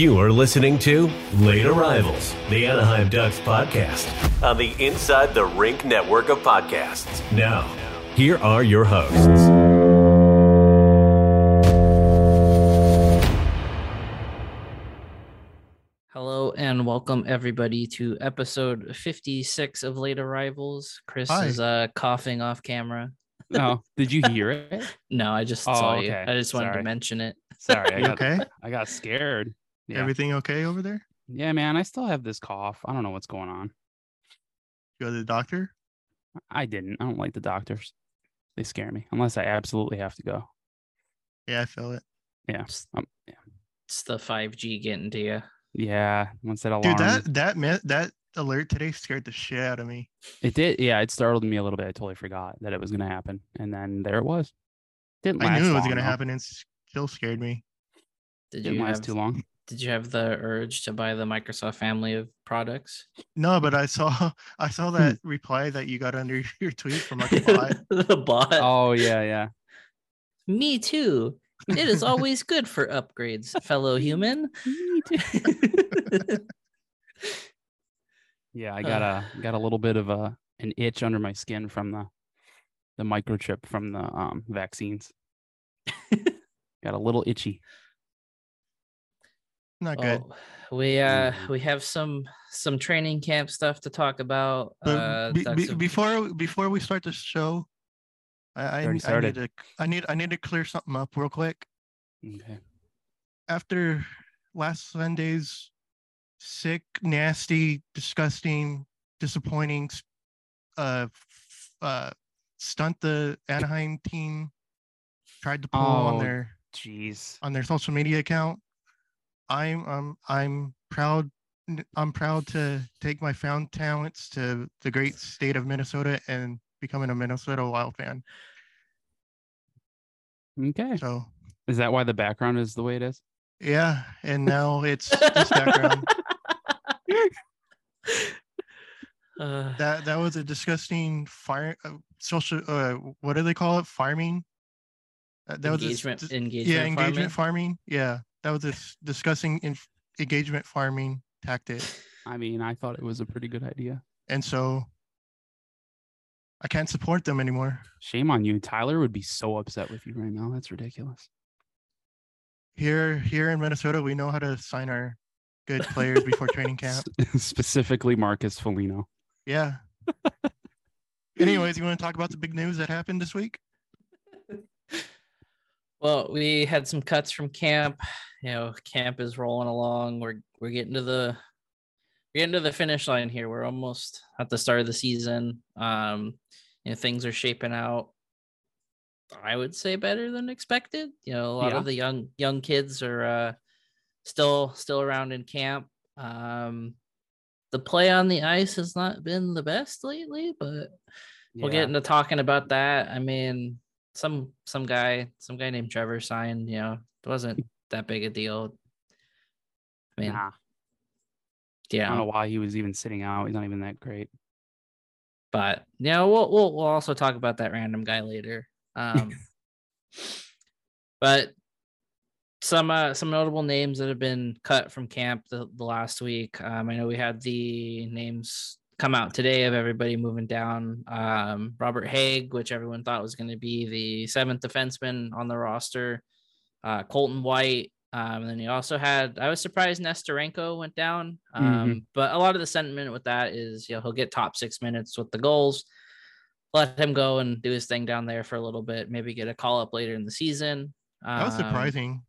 You are listening to Late Arrivals, the Anaheim Ducks podcast on the Inside the Rink network of podcasts. Now, here are your hosts. Hello and welcome everybody to episode 56 of Late Arrivals. Chris Hi. is uh coughing off camera. Oh, did you hear it? No, I just Oh, saw you. I just wanted to mention it. Sorry, I got, okay? I got scared. Yeah. Everything okay over there? yeah, man, I still have this cough. I don't know what's going on. You go to the doctor? I didn't. I don't like the doctors. They scare me unless I absolutely have to go. Yeah, I feel it. Yeah. Um, yeah. It's the 5G getting to you. Yeah. Once that alarm, Dude, that that me- that alert today scared the shit out of me. it did. Yeah, it startled me a little bit. I totally forgot that it was going to happen, and then there it was. Didn't I knew it was gonna happen and still scared me. Did Didn't you last have too long. Did you have the urge to buy the Microsoft family of products? No, but I saw I saw that reply that you got under your tweet from like a bot. the bot. Oh yeah, yeah. Me too. It is always good for upgrades, fellow human. Me too. yeah, I got a got a little bit of a an itch under my skin from the the microchip from the um vaccines. got a little itchy. Not good. Oh, we uh Mhm. we have some some training camp stuff to talk about. But uh, be- be- before before we start the show, I I, I need to I need I need to clear something up real quick. Okay. After last Sunday's sick, nasty, disgusting, disappointing uh uh stunt the Anaheim team tried to pull on Oh, their Jeez. on their social media account. I'm um I'm proud n- I'm proud to take my found talents to the great state of Minnesota and becoming a Minnesota Wild fan. Okay. So Is that why the background is the way it is? yeah, and now it's this background. Uh, That that was a disgusting fire uh, social uh what do they call it? Farming. Uh, that was a s- engagement, dis- engagement, yeah, farming. engagement farming. Yeah, that was a s- disgusting in- engagement farming tactic. I mean, I thought it was a pretty good idea. and so I can't support them anymore. Shame on you. Tyler would be so upset with you right now. That's ridiculous. Here, here in Minnesota, we know how to sign our good players before training camp. Specifically, Marcus Foligno. Yeah. Anyways, you want to talk about the big news that happened this week? Well, we had some cuts from camp. You know, camp is rolling along. We're we're getting to the we're getting to the finish line here. We're almost at the start of the season. Um, you know, things are shaping out. I would say better than expected. You know, a lot Yeah. of the young young kids are uh, still still around in camp. Um, the play on the ice has not been the best lately, but we'll get into talking about that. I mean, some some guy, some guy named Trevor signed, you know, it wasn't that big a deal. I mean, Nah, I don't know why he was even sitting out. He's not even that great. but you know, we'll we'll we'll also talk about that random guy later. Um, but some uh, some notable names that have been cut from camp the, the last week. Um, I know we had the names come out today of everybody moving down. Um, Robert Hagg, which everyone thought was going to be the seventh defenseman on the roster. Uh, Colton White. Um, and then you also had, I was surprised Nesterenko went down. Um, But a lot of the sentiment with that is, you know, he'll get top six minutes with the Gulls. Let him go and do his thing down there for a little bit. Maybe get a call up later in the season. That was Um, surprising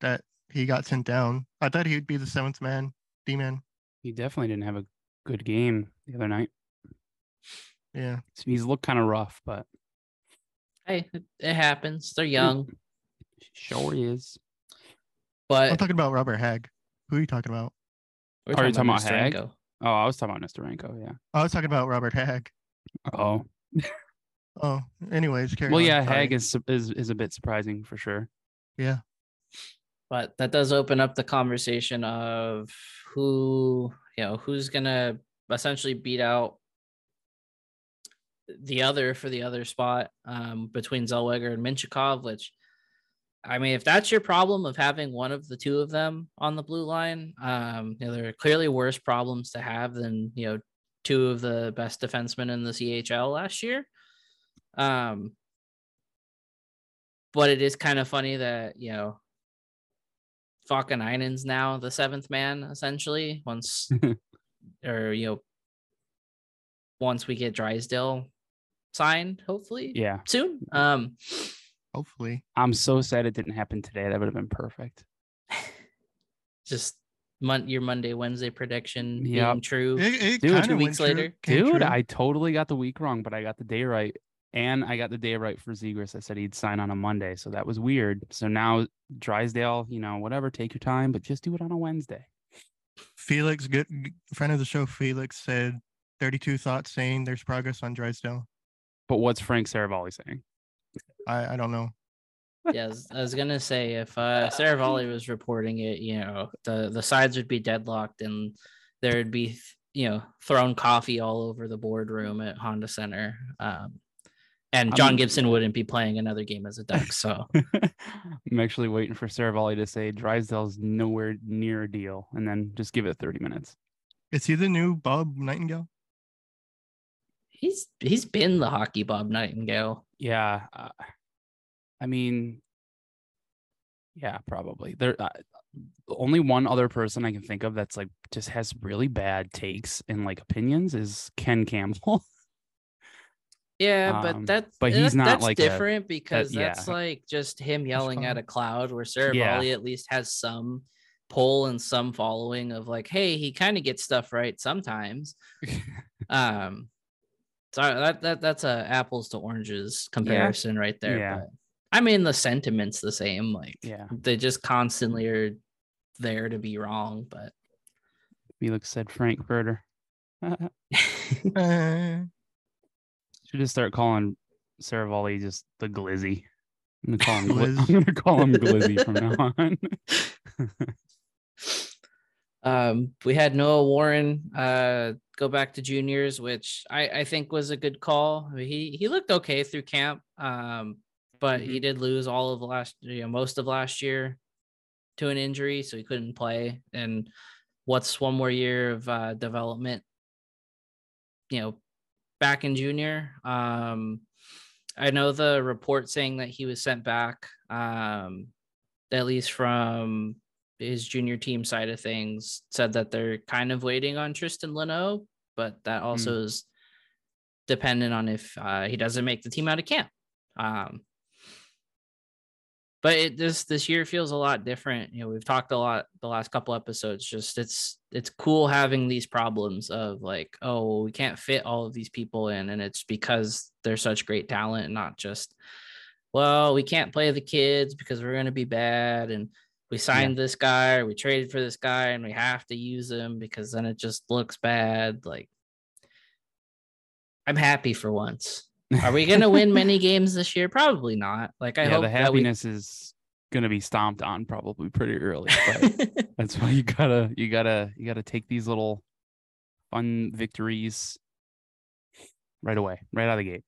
that he got sent down. I thought he would be the seventh man, D man. He definitely didn't have a good game the other night. Yeah. He's looked kind of rough, but Hey, it, it happens. They're young, sure is. but I'm talking about Robert Hagg. Who are you talking about? we're Are you talking about Hagg? Nesterenko. Oh, I was talking about Mister Nesterenko. Yeah. I was talking about Robert Hagg. Oh, Oh, anyways, carry well, on. yeah. Sorry. Hagg is, is is a bit surprising for sure. Yeah. but that does open up the conversation of who you know who's gonna essentially beat out the other for the other spot um, between Zellweger and Mintyukov, which I mean, if that's your problem of having one of the two of them on the blue line, um, you know, there are clearly worse problems to have than you know two of the best defensemen in the CHL last year. Um, but it is kind of funny that you know Vaakanainen's now the seventh man essentially once or you know once we get Drysdale signed, hopefully Yeah. soon. Um, Hopefully. I'm so sad it didn't happen today. That would have been perfect. just mon- your Monday Wednesday prediction Yep. being true. It, it Dude, kinda two weeks later. came Dude, true. I totally got the week wrong, but I got the day right. And I got the day right for Zegras. I said he'd sign on a Monday. So that was weird. So now Drysdale, you know, whatever, take your time, but just do it on a Wednesday. Felix, good friend of the show, Felix said 32 thoughts saying there's progress on Drysdale. But what's Frank Seravalli saying? I, I don't know. yeah, I was, I was gonna say if uh Seravalli was reporting it, you know, the the sides would be deadlocked and there'd be you know thrown coffee all over the boardroom at Honda Center. Um, and I John Gibson wouldn't be playing another game as a Duck. So I'm actually waiting for Seravalli to say Drysdale's nowhere near a deal and then just give it 30 minutes. Is he the new Bob Nightingale? he's he's been the hockey Bob Nightingale. Yeah. Uh, I mean, yeah, probably. There, uh, only one other person I can think of that's like just has really bad takes and like opinions is Ken Campbell. Yeah, Um, but that's but that- he's not that's like a- different because yeah. that's like just him yelling at a cloud where Seravalli Yeah. at least has some pull and some following of like, hey, he kind of gets stuff right sometimes. um so that, that that's a apples to oranges comparison right there. Yeah. But I mean the sentiment's the same. Like yeah. they just constantly are there to be wrong, but Felix said Frank Frankfurter. Should just start calling Seravalli just the Glizzy. I'm gonna call him. Gliz. I'm gonna call him Glizzy from now on. Um, we had Noah Warren uh go back to juniors, which I, I think was a good call. I mean, He he looked okay through camp, um, but he did lose all of last, you know, most of last year to an injury, so he couldn't play. And what's one more year of uh, development? You know, back in junior. Um, I know the report saying that he was sent back, um, at least from his junior team side of things, said that they're kind of waiting on Tristan Luneau, but that also is dependent on if uh, he doesn't make the team out of camp. Um, but it, this this year feels a lot different. You know, we've talked a lot the last couple episodes. Just it's it's cool having these problems of like, oh, we can't fit all of these people in, and it's because they're such great talent, and not just, well, we can't play the kids because we're going to be bad, and we signed this guy or we traded for this guy, and we have to use him because then it just looks bad. Like, I'm happy for once. Are we going to win many games this year? Probably not. Like, I yeah, hope the that we happiness is gonna be stomped on probably pretty early. But that's why you gotta you gotta you gotta take these little fun victories right away, right out of the gate.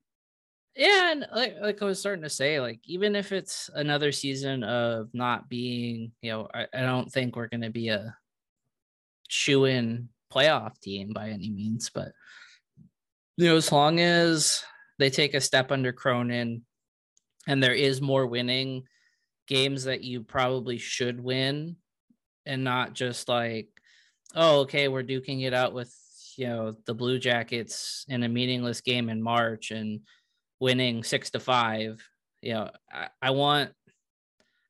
yeah and like, like i was starting to say like even if it's another season of not being you know i, I don't think we're going to be a shoe in playoff team by any means but you know as long as they take a step under cronin and there is more winning games that you probably should win and not just like oh okay we're duking it out with you know the blue jackets in a meaningless game in march and winning six to five. You know, I, I want,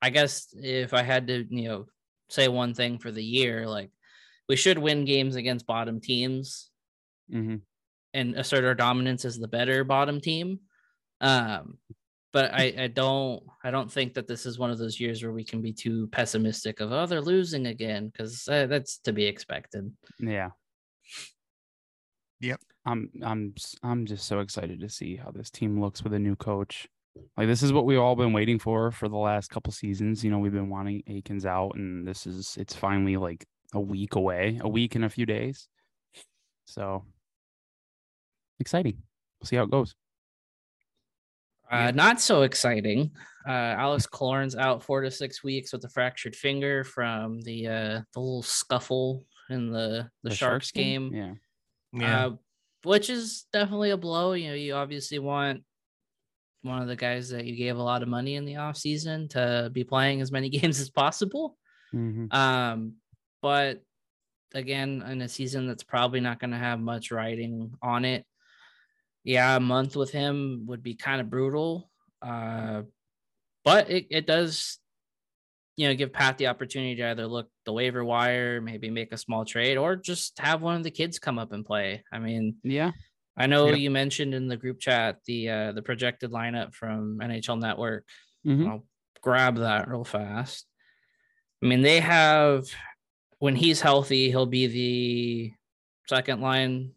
I guess if I had to, you know, say one thing for the year, like we should win games against bottom teams hmm and assert our dominance as the better bottom team. Um, but I, I don't I don't think that this is one of those years where we can be too pessimistic of oh they're losing again because uh, that's to be expected. Yeah. Yep. I'm I'm s- I'm just so excited to see how this team looks with a new coach. Like this is what we've all been waiting for for the last couple seasons. You know, we've been wanting Eakins out, and this is it's finally like a week away, a week and a few days. So exciting. We'll see how it goes. Uh, not so exciting. Uh, Alex Killorn's out four to six weeks with a fractured finger from the uh, the little scuffle in the the, Sharks, game. Yeah. Yeah. Uh, which is definitely a blow. You know, you obviously want one of the guys that you gave a lot of money in the offseason to be playing as many games as possible. Mhm. Um, but again, in a season that's probably not going to have much writing on it, yeah, a month with him would be kind of brutal. Uh, but it, it does, you know, give Pat the opportunity to either look the waiver wire, maybe make a small trade, or just have one of the kids come up and play. I mean, Yeah. I know Yep. you mentioned in the group chat the uh, the projected lineup from NHL Network. Mhm. I'll grab that real fast. I mean, they have when he's healthy, he'll be the second line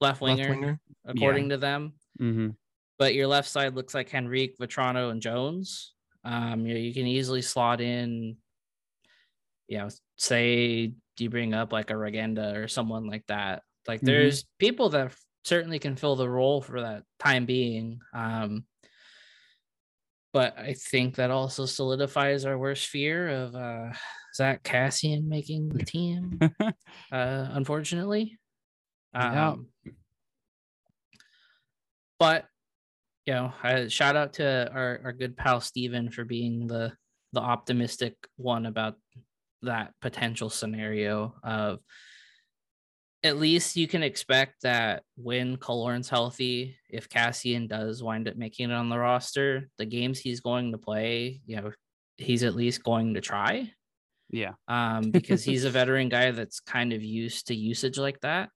left winger, Left winger. According to them. hmm But your left side looks like Henrique, Vatrano, and Jones. Um, you know, you can easily slot in, you know, say you bring up like a Regenda or someone like that. Like Mhm. there's people that certainly can fill the role for that time being. Um, but I think that also solidifies our worst fear of uh, Zack Kassian making the team. uh, unfortunately. Yeah. Um, but you know, I, shout out to our, our good pal Steven for being the the optimistic one about that potential scenario of at least you can expect that when Killorn's healthy, if Kassian does wind up making it on the roster, the games he's going to play, you know, he's at least going to try Yeah. um, because he's a veteran guy that's kind of used to usage like that.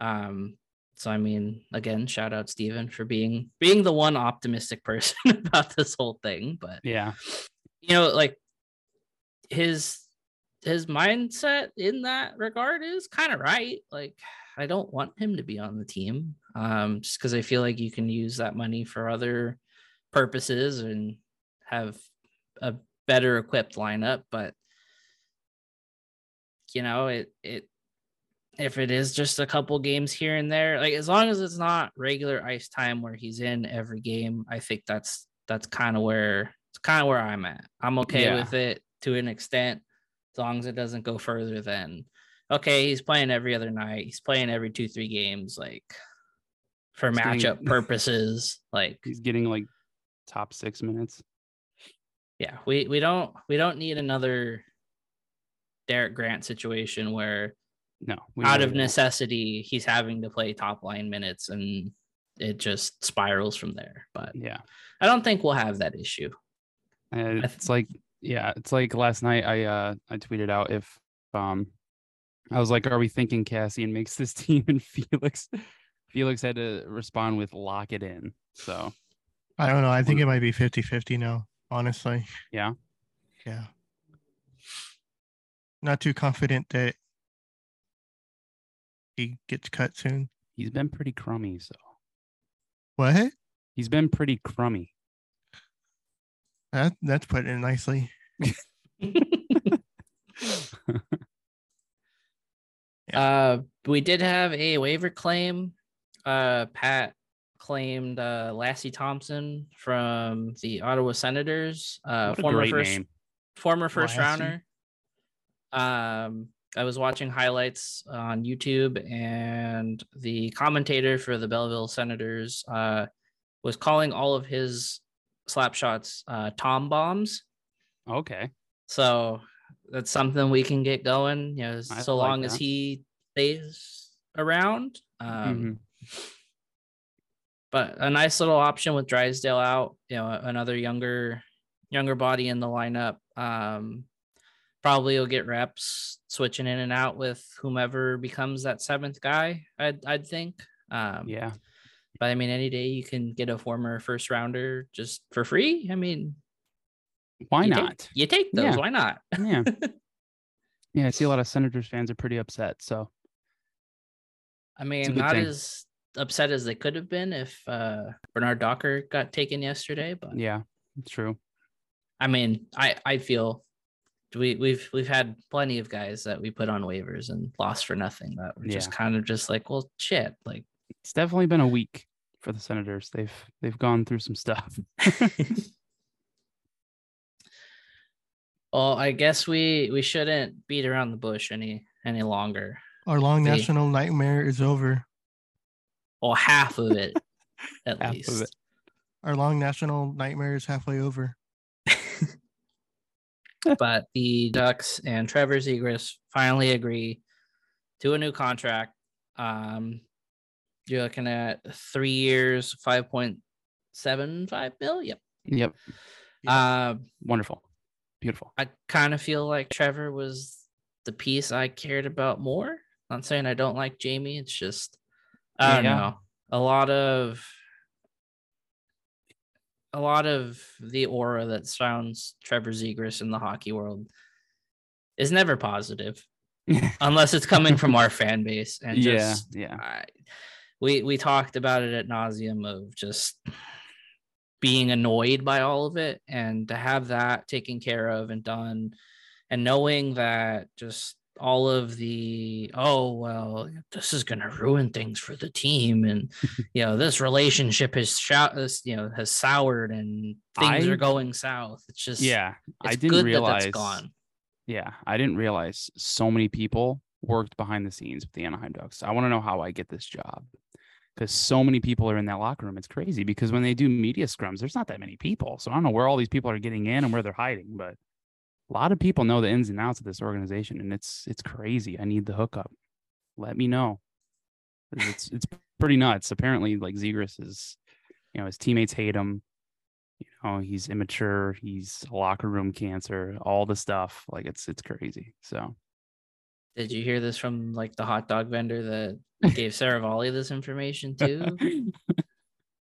Um, so I mean, again, shout out Steven for being being the one optimistic person about this whole thing. But Yeah. you know, like his his mindset in that regard is kind of right. Like, I don't want him to be on the team, um, just because I feel like you can use that money for other purposes and have a better equipped lineup. But you know, it it if it is just a couple games here and there, like as long as it's not regular ice time where he's in every game, I think that's that's kind of where it's kind of where I'm at. I'm okay Yeah. with it to an extent, as long as it doesn't go further than okay, he's playing every other night, he's playing every two, three games, like for He's getting- matchup purposes. Like He's getting like top six minutes. yeah, we we don't we don't need another Derek Grant situation where No. out really of don't. necessity he's having to play top line minutes and it just spirals from there. But Yeah. I don't think we'll have that issue. And th- it's like, yeah, it's like last night I uh I tweeted out if um I was like, are we thinking Kassian makes this team and Felix Felix had to respond with lock it in. So I don't know. I think it might be 50 50 now, honestly. Yeah? Yeah. Not too confident that he gets cut soon. he's been pretty crummy, so What? he's been pretty crummy. That, that's put in nicely. Uh, we did have a waiver claim. Uh, Pat claimed uh, Lassi Thomson from the Ottawa Senators. Uh, What a former great first name. former first Lassie. rounder. Um, I was watching highlights on YouTube, and the commentator for the Belleville Senators uh, was calling all of his slap shots uh, tom bombs. Okay. So that's something we can get going, you know, I so like long as he stays around. Um, Mhm. But a nice little option with Drysdale out, you know, another younger, younger body in the lineup. Um, probably will get reps switching in and out with whomever becomes that seventh guy. I'd I'd think. Um, Yeah. But I mean, any day you can get a former first rounder just for free. I mean, Why you take- not? you take those. Yeah. Why not? Yeah. yeah, I see a lot of Senators fans are pretty upset. So I mean, not thing. as upset as they could have been if uh, Bernard Docker got taken yesterday, but yeah, true. I mean, I I feel we we've we've had plenty of guys that we put on waivers and lost for nothing that were just Yeah. kind of just like, well, shit, like It's definitely been a week for the Senators. They've they've gone through some stuff. well, I guess we we shouldn't beat around the bush any any longer. Our long The- national nightmare is over. Well, half of it at Half of least. it. Our long national nightmare is halfway over. But the Ducks and Trevor Zegras finally agree to a new contract. Um, you're looking at three years, five point seven five mil. Yep. Yep. Um, Wonderful. Beautiful. I kind of feel like Trevor was the piece I cared about more. Not saying I don't like Jamie. It's just I don't Yeah. know. A lot of a lot of the aura that surrounds Trevor Zegras in the hockey world is never positive unless it's coming from our fan base and yeah. Yeah. I, we we talked about it at nauseum of just being annoyed by all of it and to have that taken care of and done and knowing that just all of the oh well this is going to ruin things for the team and you know this relationship has this, you know has soured and things I- are going south it's just Yeah. I didn't good realize that that's gone Yeah, I didn't realize so many people worked behind the scenes with the Anaheim Ducks. I want to know how I get this job because so many people are in that locker room. It's crazy because when they do media scrums, there's not that many people. So I don't know where all these people are getting in and where they're hiding, but a lot of people know the ins and outs of this organization, and it's it's crazy. I need the hookup. Let me know. It's it's pretty nuts. Apparently, like Zegras is, you know, his teammates hate him you know he's immature he's locker room cancer all the stuff like it's it's crazy so did you hear this from like the hot dog vendor that gave Seravalli this information too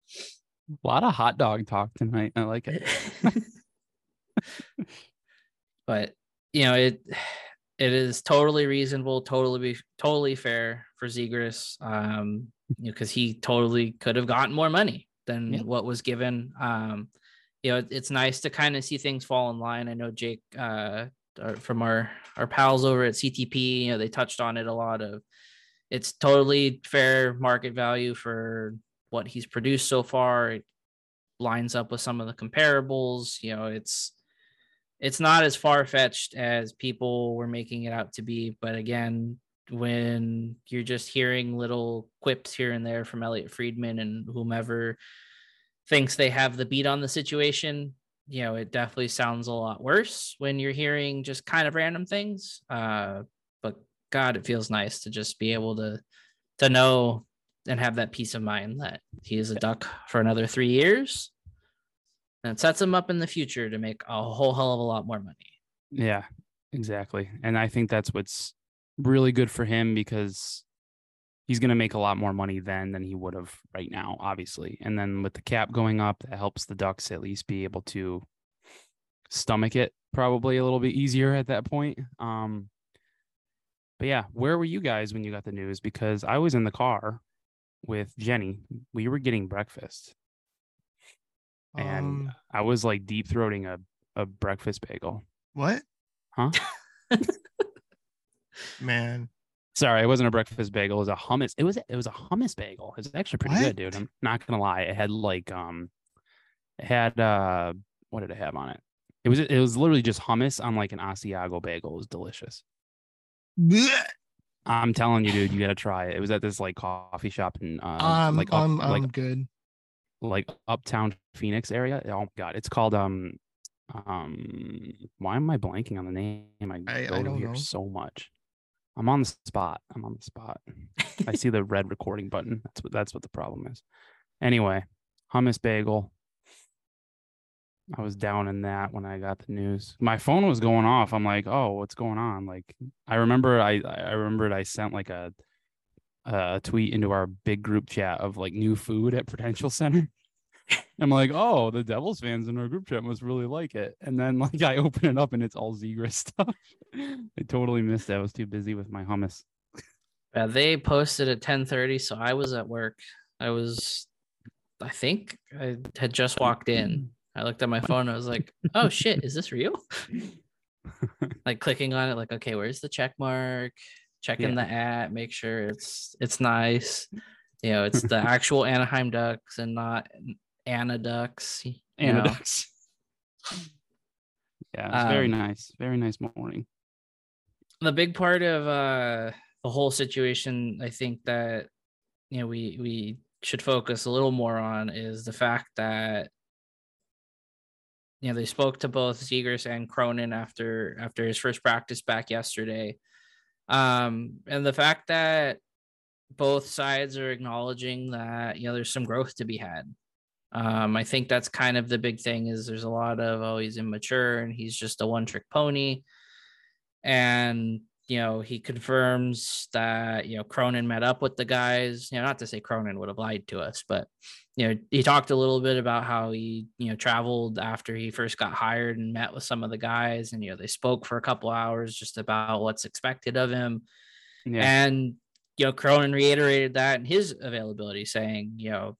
a lot of hot dog talk tonight i like it but you know it it is totally reasonable totally be totally fair for Zegras um you know because he totally could have gotten more money than Yep. what was given. Um you know it- it's nice to kind of see things fall in line. I know jake uh uh, from our our pals over at ctp you know they touched on it a lot of it's totally fair market value for what he's produced so far. It lines up with some of the comparables you know it's it's not as far fetched as people were making it out to be. But again, when you're just hearing little quips here and there from Elliotte Friedman and whomever thinks they have the beat on the situation, you know, it definitely sounds a lot worse when you're hearing just kind of random things. Uh, but God, it feels nice to just be able to to know and have that peace of mind that he is a duck for another three years. And sets him up in the future to make a whole hell of a lot more money. yeah exactly. And i think that's what's really good for him because he's going to make a lot more money then than he would have right now obviously. And then with the cap going up that helps the ducks at least be able to stomach it probably a little bit easier at that point. Um but yeah where were you guys when you got the news? Because i was in the car with jenny. We were getting breakfast and Um, i was like deep throating a, a breakfast bagel what? huh Man, Sorry, it wasn't a breakfast bagel. It was a hummus. It was it was a hummus bagel. It's actually pretty good, dude. I'm not gonna lie. It had like um, it had uh, what did it have on it? It was it was literally just hummus on like an Asiago bagel. It was delicious. Blech. I'm telling you, dude, you gotta try it. It was at this like coffee shop and uh, I'm, like up, I'm, like I'm good. Like uptown Phoenix area. Oh my god, it's called um um. Why am I blanking on the name? I I- go I don't here know. so much. I'm on the spot. I'm on the spot. I see the red recording button. That's what that's what the problem is. Anyway, hummus bagel. I was down in that when I got the news. My phone was going off. I'm like, oh, what's going on? Like, I remember I I remembered I sent like a a tweet into our big group chat of like new food at Prudential Center. I'm like, oh, the Devils fans in our group chat must really like it. And then like I open it up and it's all Zegras stuff. I totally missed it. I was too busy with my hummus. Yeah, they posted at 10:30, so I was at work. I was, I think I had just walked in. I looked at my phone. I was like, "Oh shit, is this real?" like clicking on it, like, okay, where's the check mark? Checking Yeah. the app, make sure it's it's nice. You know, it's the actual Anaheim Ducks and not Anna Ducks. And know. Ducks. Yeah, it's very Um, nice. Very nice morning. the big part of uh the whole situation i think that you know we we should focus a little more on is the fact that you know they spoke to both Zegras and Cronin after after his first practice back yesterday um and the fact that both sides are acknowledging that you know there's some growth to be had. Um i think that's kind of the big thing is there's a lot of oh he's immature and he's just a one trick pony. And you know he confirms that you know Cronin met up with the guys. You know, not to say Cronin would have lied to us, but you know he talked a little bit about how he you know traveled after he first got hired and met with some of the guys, and you know they spoke for a couple hours just about what's expected of him. Yeah. And you know Cronin reiterated that in his availability, saying you know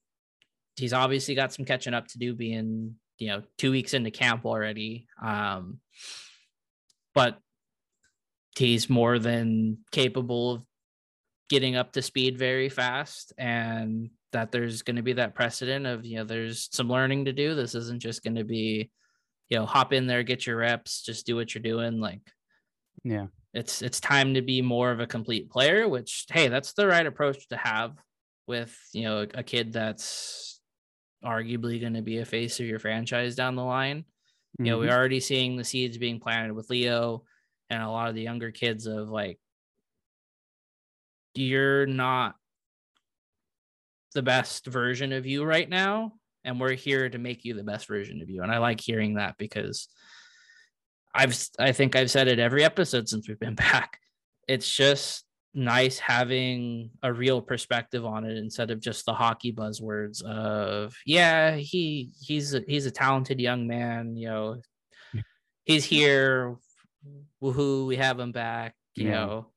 he's obviously got some catching up to do, being you know two weeks into camp already. Um, but he's more than capable of getting up to speed very fast and that there's going to be that precedent of you know there's some learning to do. This isn't just going to be you know hop in there get your reps just do what you're doing. Like yeah. it's it's time to be more of a complete player which hey that's the right approach to have with you know a kid that's arguably going to be a face of your franchise down the line. You know, we're mm-hmm. already seeing the seeds being planted with Leo and a lot of the younger kids of like, you're not the best version of you right now. And we're here to make you the best version of you. And I like hearing that because I've, i think I've said it every episode since we've been back. It's just nice having a real perspective on it instead of just the hockey buzzwords of yeah he he's a, he's a talented young man you know he's here woohoo we have him back you Yeah. know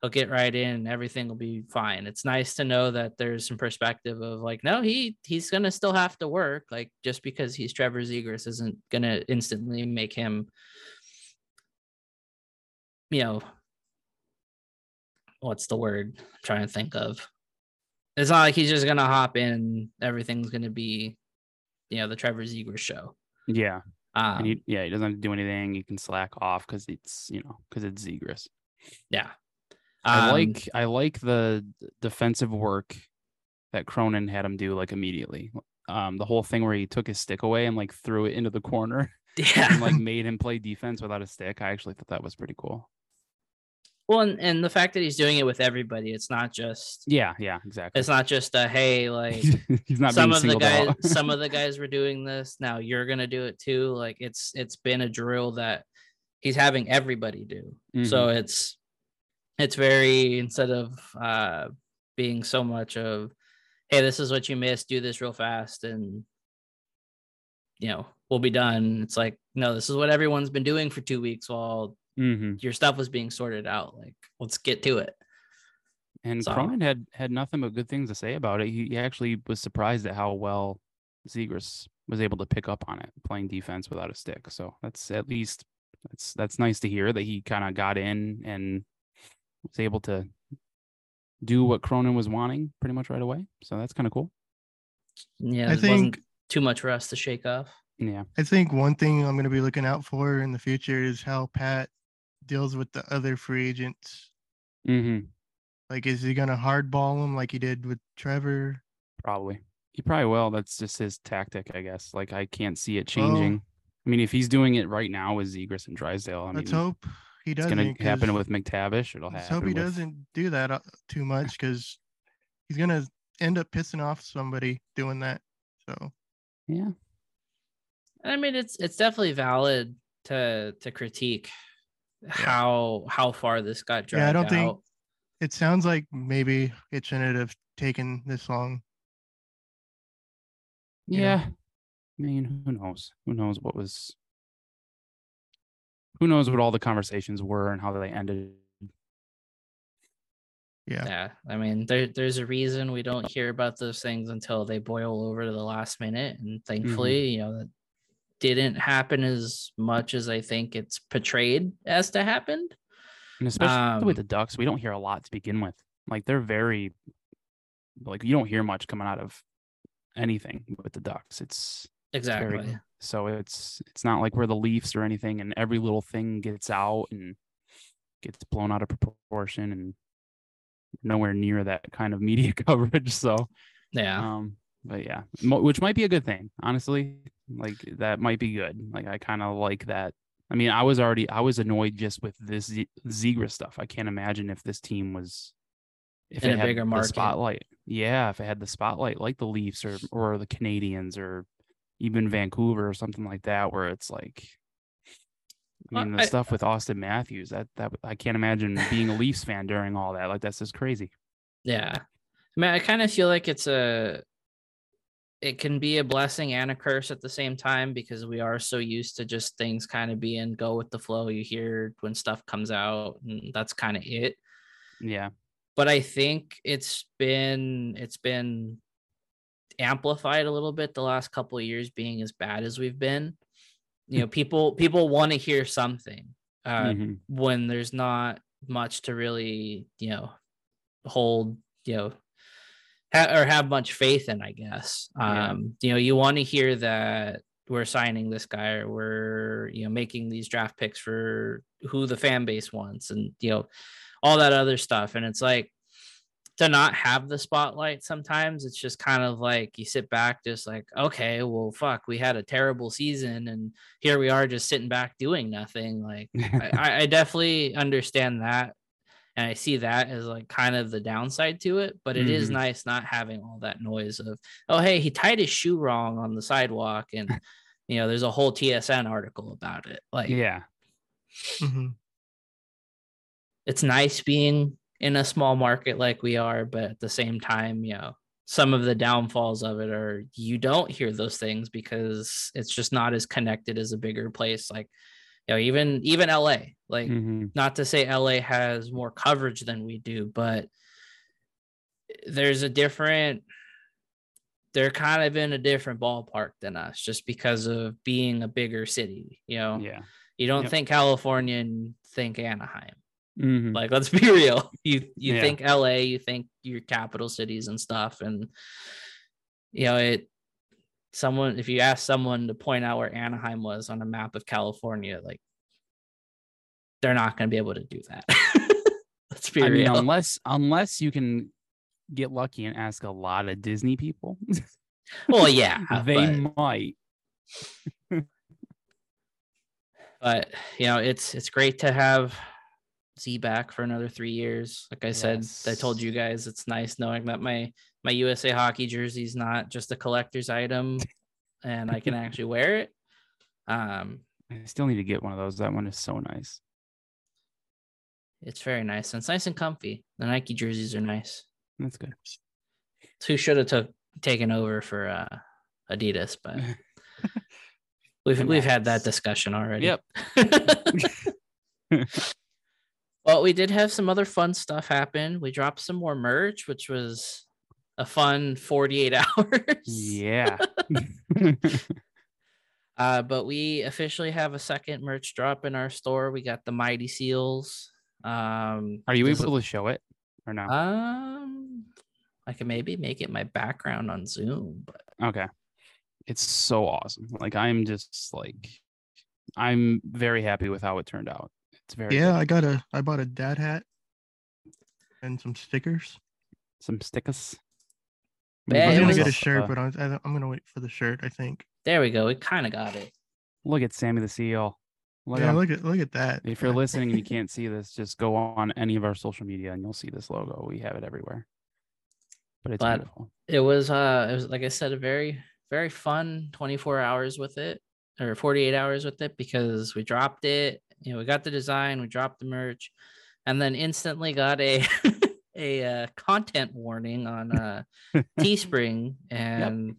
he'll get right in everything will be fine it's nice to know that there's some perspective of like no he he's gonna still have to work like just because he's trevor zegras isn't gonna instantly make him you know what's the word I'm trying to think of. It's not like he's just gonna hop in. Everything's gonna be, you know, the Trevor Zegras show. Yeah. Um, he, yeah, he doesn't have to do anything. He can slack off because it's you know because it's Zegras. yeah. I Um, like I like the defensive work that Cronin had him do like immediately. Um, the whole thing where he took his stick away and like threw it into the corner yeah. and like made him play defense without a stick. I actually thought that was pretty cool. Well, and, and the fact that he's doing it with everybody, it's not just Yeah, yeah, exactly. it's not just a hey, like He's not some of the guys some of the guys were doing this. Now you're gonna do it too. Like it's it's been a drill that he's having everybody do. So it's it's very instead of uh being so much of hey, this is what you missed, do this real fast and you know, we'll be done. It's like, no, this is what everyone's been doing for two weeks while hmm your stuff was being sorted out. Like, let's get to it. And So- Cronin had had nothing but good things to say about it. He, he actually was surprised at how well Zegras was able to pick up on it, playing defense without a stick. So that's at least that's that's nice to hear that he kind of got in and was able to do what Cronin was wanting pretty much right away. So that's kind of cool. Yeah, I it wasn't think too much for us to shake off. Yeah. I think one thing I'm going to be looking out for in the future is how Pat deals with the other free agents. Mm-hmm. Like, is he going to hardball him like he did with Trevor? Probably. He probably will. That's just his tactic, I guess. Like I can't see it Well- changing. I mean, if he's doing it right now with Zegras and Drysdale, I Let's mean, hope he it's doesn't. It's gonna happen with McTavish. It'll Let's happen. hope he with- doesn't do that uh, too much because he's going to end up pissing off somebody doing that. So, Yeah. I mean, it's it's definitely valid to to critique how how far this got dragged Yeah, I don't think- it sounds like maybe it shouldn't have taken this long. know? Yeah. I mean, who knows? Who knows what was who knows what all the conversations were and how they ended. Yeah. Yeah, I mean, there there's a reason we don't hear about those things until they boil over to the last minute, and mm-hmm. thankfully, you know, that didn't happen as much as I think it's portrayed as to happen. And especially with Um, the Ducks, we don't hear a lot to begin with. Like they're very like you don't hear much coming out of anything with the Ducks. It's exactly. very- so it's it's not like we're the Leafs or anything, and every little thing gets out and gets blown out of proportion, and nowhere near that kind of media coverage. So, Yeah. um, but yeah, which might be a good thing, honestly. Like that might be good. Like I kind of like that. I mean, I was already I was annoyed just with this Z- Zigra stuff. I can't imagine if this team was if In it a had bigger the market. spotlight. Yeah, if it had the spotlight like the Leafs or or the Canadiens or even Vancouver or something like that, where it's like. I uh, mean, the I- stuff with Auston Matthews, that that I can't imagine being a Leafs fan during all that. Like that's just crazy. Yeah. I mean, I kind of feel like it's a it can be a blessing and a curse at the same time because we are so used to just things kind of being go with the flow. You hear when stuff comes out and that's kind of it. Yeah. But I think it's been it's been amplified a little bit the last couple of years being as bad as we've been. You know, people people want to hear something. Uh Mhm. when there's not much to really you know hold you know ha- or have much faith in i guess. Yeah. um you know you want to hear that we're signing this guy or we're you know making these draft picks for who the fan base wants and you know all that other stuff. And it's like to not have the spotlight sometimes it's just kind of like you sit back just like okay well fuck we had a terrible season and here we are just sitting back doing nothing. Like I- I definitely understand that and i see that as like kind of the downside to it but it is Mhm. nice not having all that noise of oh hey he tied his shoe wrong on the sidewalk and you know there's a whole tsn article about it like yeah. Mhm. it's nice being in a small market like we are but at the same time you know some of the downfalls of it are you don't hear those things because it's just not as connected as a bigger place like you know even even la like Mhm. not to say LA has more coverage than we do, but there's a different they're kind of in a different ballpark than us just because of being a bigger city, you know. Yeah. You don't Yep. think California and think Anaheim. Mhm. Like let's be real. You you Yeah. think LA, you think your capital cities and stuff and you know, it someone if you ask someone to point out where Anaheim was on a map of California, like they're not going to be able to do that. Let's be I mean, unless unless you can get lucky and ask a lot of Disney people, well, yeah, they but, might. but you know, it's it's great to have Z back for another three years. Like I said, I told you guys, it's nice knowing that my my USA hockey jersey is not just a collector's item, and I can actually wear it. Um, I still need to get one of those. That one is so nice. it's very nice and it's nice and comfy. The Nike jerseys are nice. That's good. It's who should have took taken over for uh, Adidas, but we've we've had that discussion already. Yep. well, we did have some other fun stuff happen. We dropped some more merch, which was a fun 48 hours. yeah. Uh, but we officially have a second merch drop in our store. We got the Mighty Seals. Um, Are you there's able to show it or no? a- um, I can maybe make it my background on Zoom, but okay. It's so awesome. Like I'm just like I'm very happy with how it turned out. It's very Yeah, good. I got a I bought a dad hat and some stickers. some stickers. Yeah, I was it gonna was- get a Uh, shirt, but I, I, I'm gonna wait for the shirt. I think. there we go. We kind of got it. Look at Sammy the Seal. Look at yeah, him. look at look at that. If you're listening and you can't see this, just go on any of our social media and you'll see this logo. We have it everywhere. But it's But- beautiful. it was uh it was like I said, a very, very fun 24 hours with it or 48 hours with it because we dropped it, you know, we got the design, we dropped the merch, and then instantly got a a uh, content warning on uh Teespring and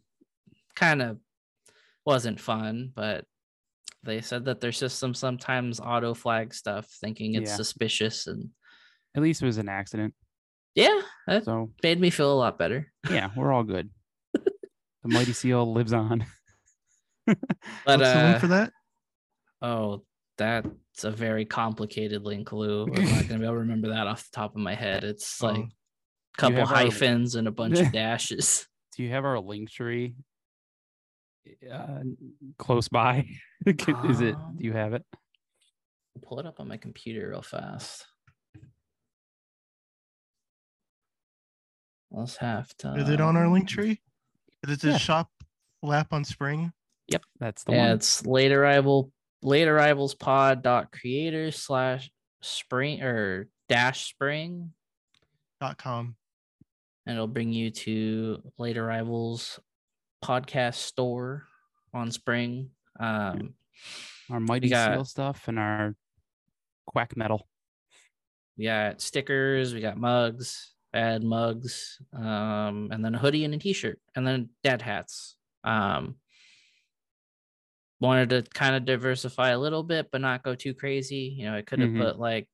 kind of wasn't fun, but they said that their system sometimes auto flag stuff thinking it's Yeah. suspicious and At least it was an accident. yeah, that So made me feel a lot better. yeah, we're all good. the mighty seal lives on. But What's the link uh, for that? Oh, that's a very complicated link, Lou. I'm not gonna be able to remember that off the top of my head. It's like Oh. couple have our- hyphens and a bunch of dashes. Do you have our link tree uh, close by? Is it? Um, Do you have it? I'll pull it up on my computer real fast. Let's have to. Is it on our link tree? Is it the yeah. shop lap on spring? Yep, that's the Yeah, one. it's late arrival, late arrivals pod dot creator slash spring or dash spring, Dot com. and it'll bring you to late arrivals podcast store on spring. Um, Our mighty got- seal stuff and our quack metal. we got stickers, we got mugs, bad mugs, um, and then a hoodie and a t-shirt, and then dad hats. Um, wanted to kind of diversify a little bit, but not go too crazy. You know, I could have Mhm. put like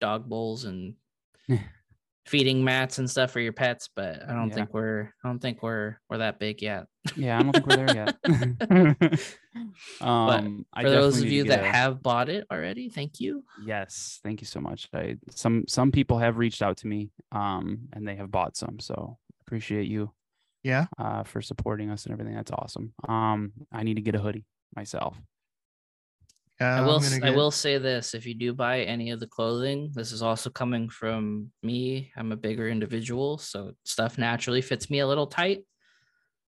dog bowls and feeding mats and stuff for your pets, but I don't Yeah. think we're I don't think we're we're that big yet. Yeah, I don't think we're there yet. um, I For those of you that a- have bought it already, thank you. yes, thank you so much. I some some people have reached out to me, um, and they have bought some, so appreciate you Yeah. uh for supporting us and everything. That's awesome. Um, I need to get a hoodie myself. Yeah. I will gonna s- I get- will say this if you do buy any of the clothing, this is also coming from me. I'm a bigger individual, so stuff naturally fits me a little tight.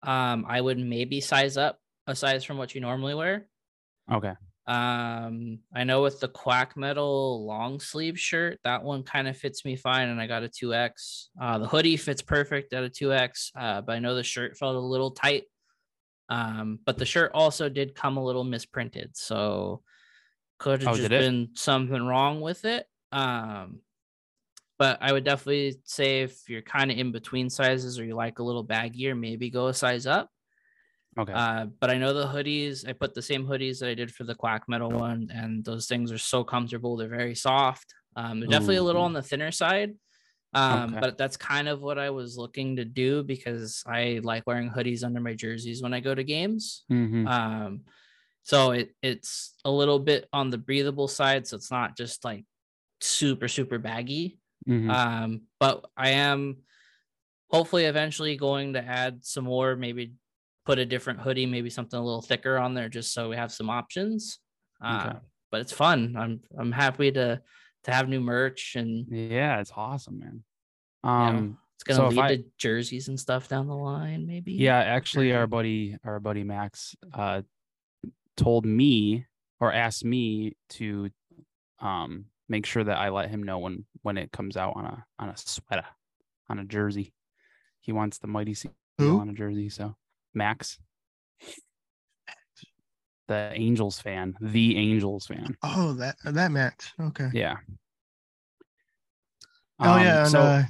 Um, I would maybe size up a size from what you normally wear. Okay. Um, I know with the quack metal long sleeve shirt, that one kind of fits me fine, and I got a 2X. Uh, the hoodie fits perfect at a 2X, uh, but I know the shirt felt a little tight. Um, but the shirt also did come a little misprinted, so could have Oh, just it? been something wrong with it. Um, but I would definitely say if you're kind of in between sizes or you like a little baggier, maybe go a size up. Okay. Uh, but I know the hoodies. I put the same hoodies that I did for the Quack Metal one, and those things are so comfortable. They're very soft. Um, they're definitely a little on the thinner side. Um, Okay. but that's kind of what I was looking to do because I like wearing hoodies under my jerseys when I go to games. Mhm. Um, so it it's a little bit on the breathable side, so it's not just like super super baggy. Mhm. Um, but I am hopefully eventually going to add some more, maybe put a different hoodie, maybe something a little thicker on there, just so we have some options. Uh, But it's fun. I'm I'm happy to to have new merch, and yeah, it's awesome, man. know, Um, it's gonna so lead I- to jerseys and stuff down the line, maybe. Yeah, actually, our buddy, our buddy Max, uh, told me or asked me to, um, make sure that I let him know when when it comes out on a on a sweater, on a jersey. He wants the mighty seal on a jersey. So Max, the Angels fan, the Angels fan. Oh, that that match. Okay. Yeah. Oh Um, yeah, and so uh,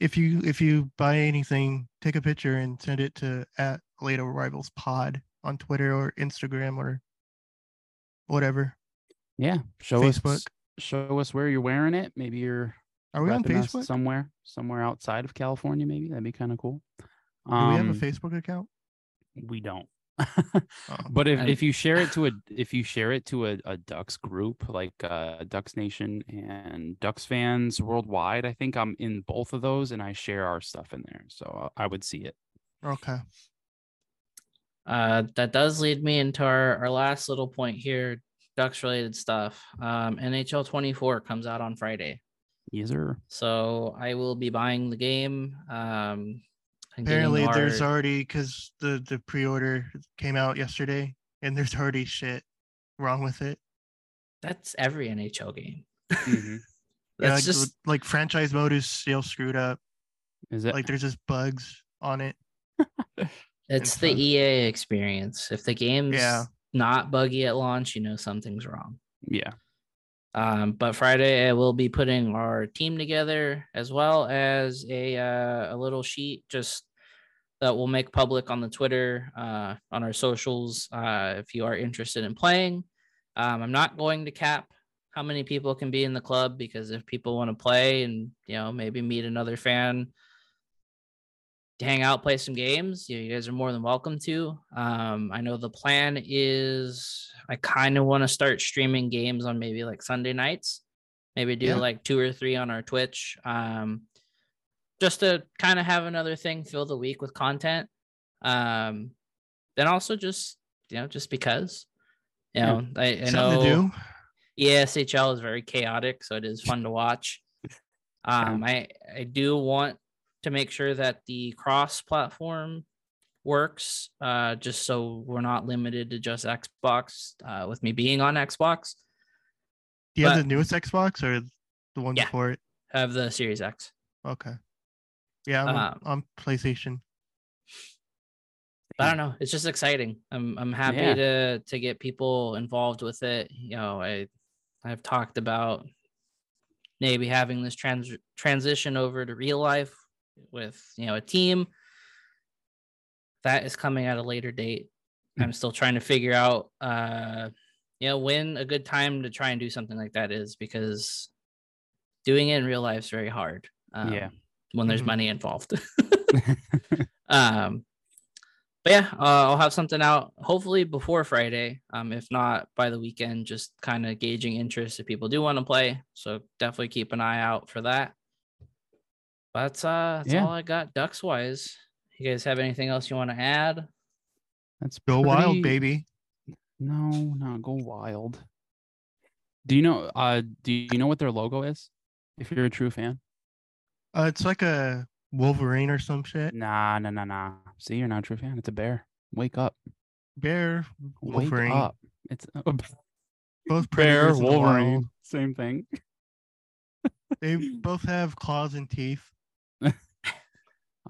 if you if you buy anything, take a picture and send it to at Late Arrivals Pod on Twitter or Instagram or whatever. yeah, show Facebook. us show us where you're wearing it. Maybe you're Are we on Facebook? somewhere somewhere outside of California. Maybe that'd be kind of cool. Do we have a Um, Facebook account? We don't. Oh, but if, And- if you share it to a if you share it to a, a Ducks group like uh, Ducks Nation and Ducks fans worldwide, I think I'm in both of those and I share our stuff in there, so I would see it. okay. Uh, that does lead me into our, our last little point here, Ducks related stuff. Um, NHL 24 comes out on Friday. Yes, sir. So I will be buying the game. Um, and getting Apparently, there's our- already because the the pre-order came out yesterday, and there's already shit wrong with it. that's every NHL game. Mhm. Yeah, That's like, just the- like franchise mode is still screwed up. Is it Like there's just bugs on it. it's the fun. EA experience. If the game's Yeah. not buggy at launch, you know something's wrong. yeah. Um, but Friday I will be putting our team together as well as a uh, a little sheet just that we'll make public on the Twitter, uh, on our socials. Uh, if you are interested in playing, um, I'm not going to cap how many people can be in the club because if people want to play and you know maybe meet another fan, hang out, play some games, you, you guys are more than welcome to. Um, I know the plan is I kind of want to start streaming games on maybe like Sunday nights, maybe do Yeah. like two or three on our Twitch. Um, just to kind of have another thing fill the week with content. Um, then also just you know just because you Yeah. know I, I Something to know do. ESHL is very chaotic, so it is fun to watch. Um, I I do want to make sure that the cross platform works, uh, just so we're not limited to just Xbox. Uh, with me being on Xbox, Do you have the newest Xbox or the one Yeah. before it? I have the Series X. Okay. Yeah, I'm Um, on PlayStation. But I don't know. It's just exciting. I'm I'm happy Yeah. to to get people involved with it. You know, I I've talked about maybe having this trans transition over to real life with you know a team that is coming at a later date. Mm. I'm still trying to figure out uh you know when a good time to try and do something like that is because doing it in real life is very hard. Um, Yeah. When there's Mhm. money involved. Um, but yeah, uh, I'll have something out hopefully before Friday. Um, if not by the weekend, just kind of gauging interest if people do want to play. So definitely keep an eye out for that. But that's uh that's Yeah. all I got ducks wise. You guys have anything else you want to add? That's Go wild, baby. No, not go wild. Do you know? Uh, do you know what their logo is? If you're a true fan. Uh, it's like a Wolverine or some shit. Nah, nah, nah, nah. See, you're not a true fan. It's a bear. Wake up. Bear, Wake Wolverine, up. It's a both bear, predators in the wild. Wolverine. Same thing. They both have claws and teeth.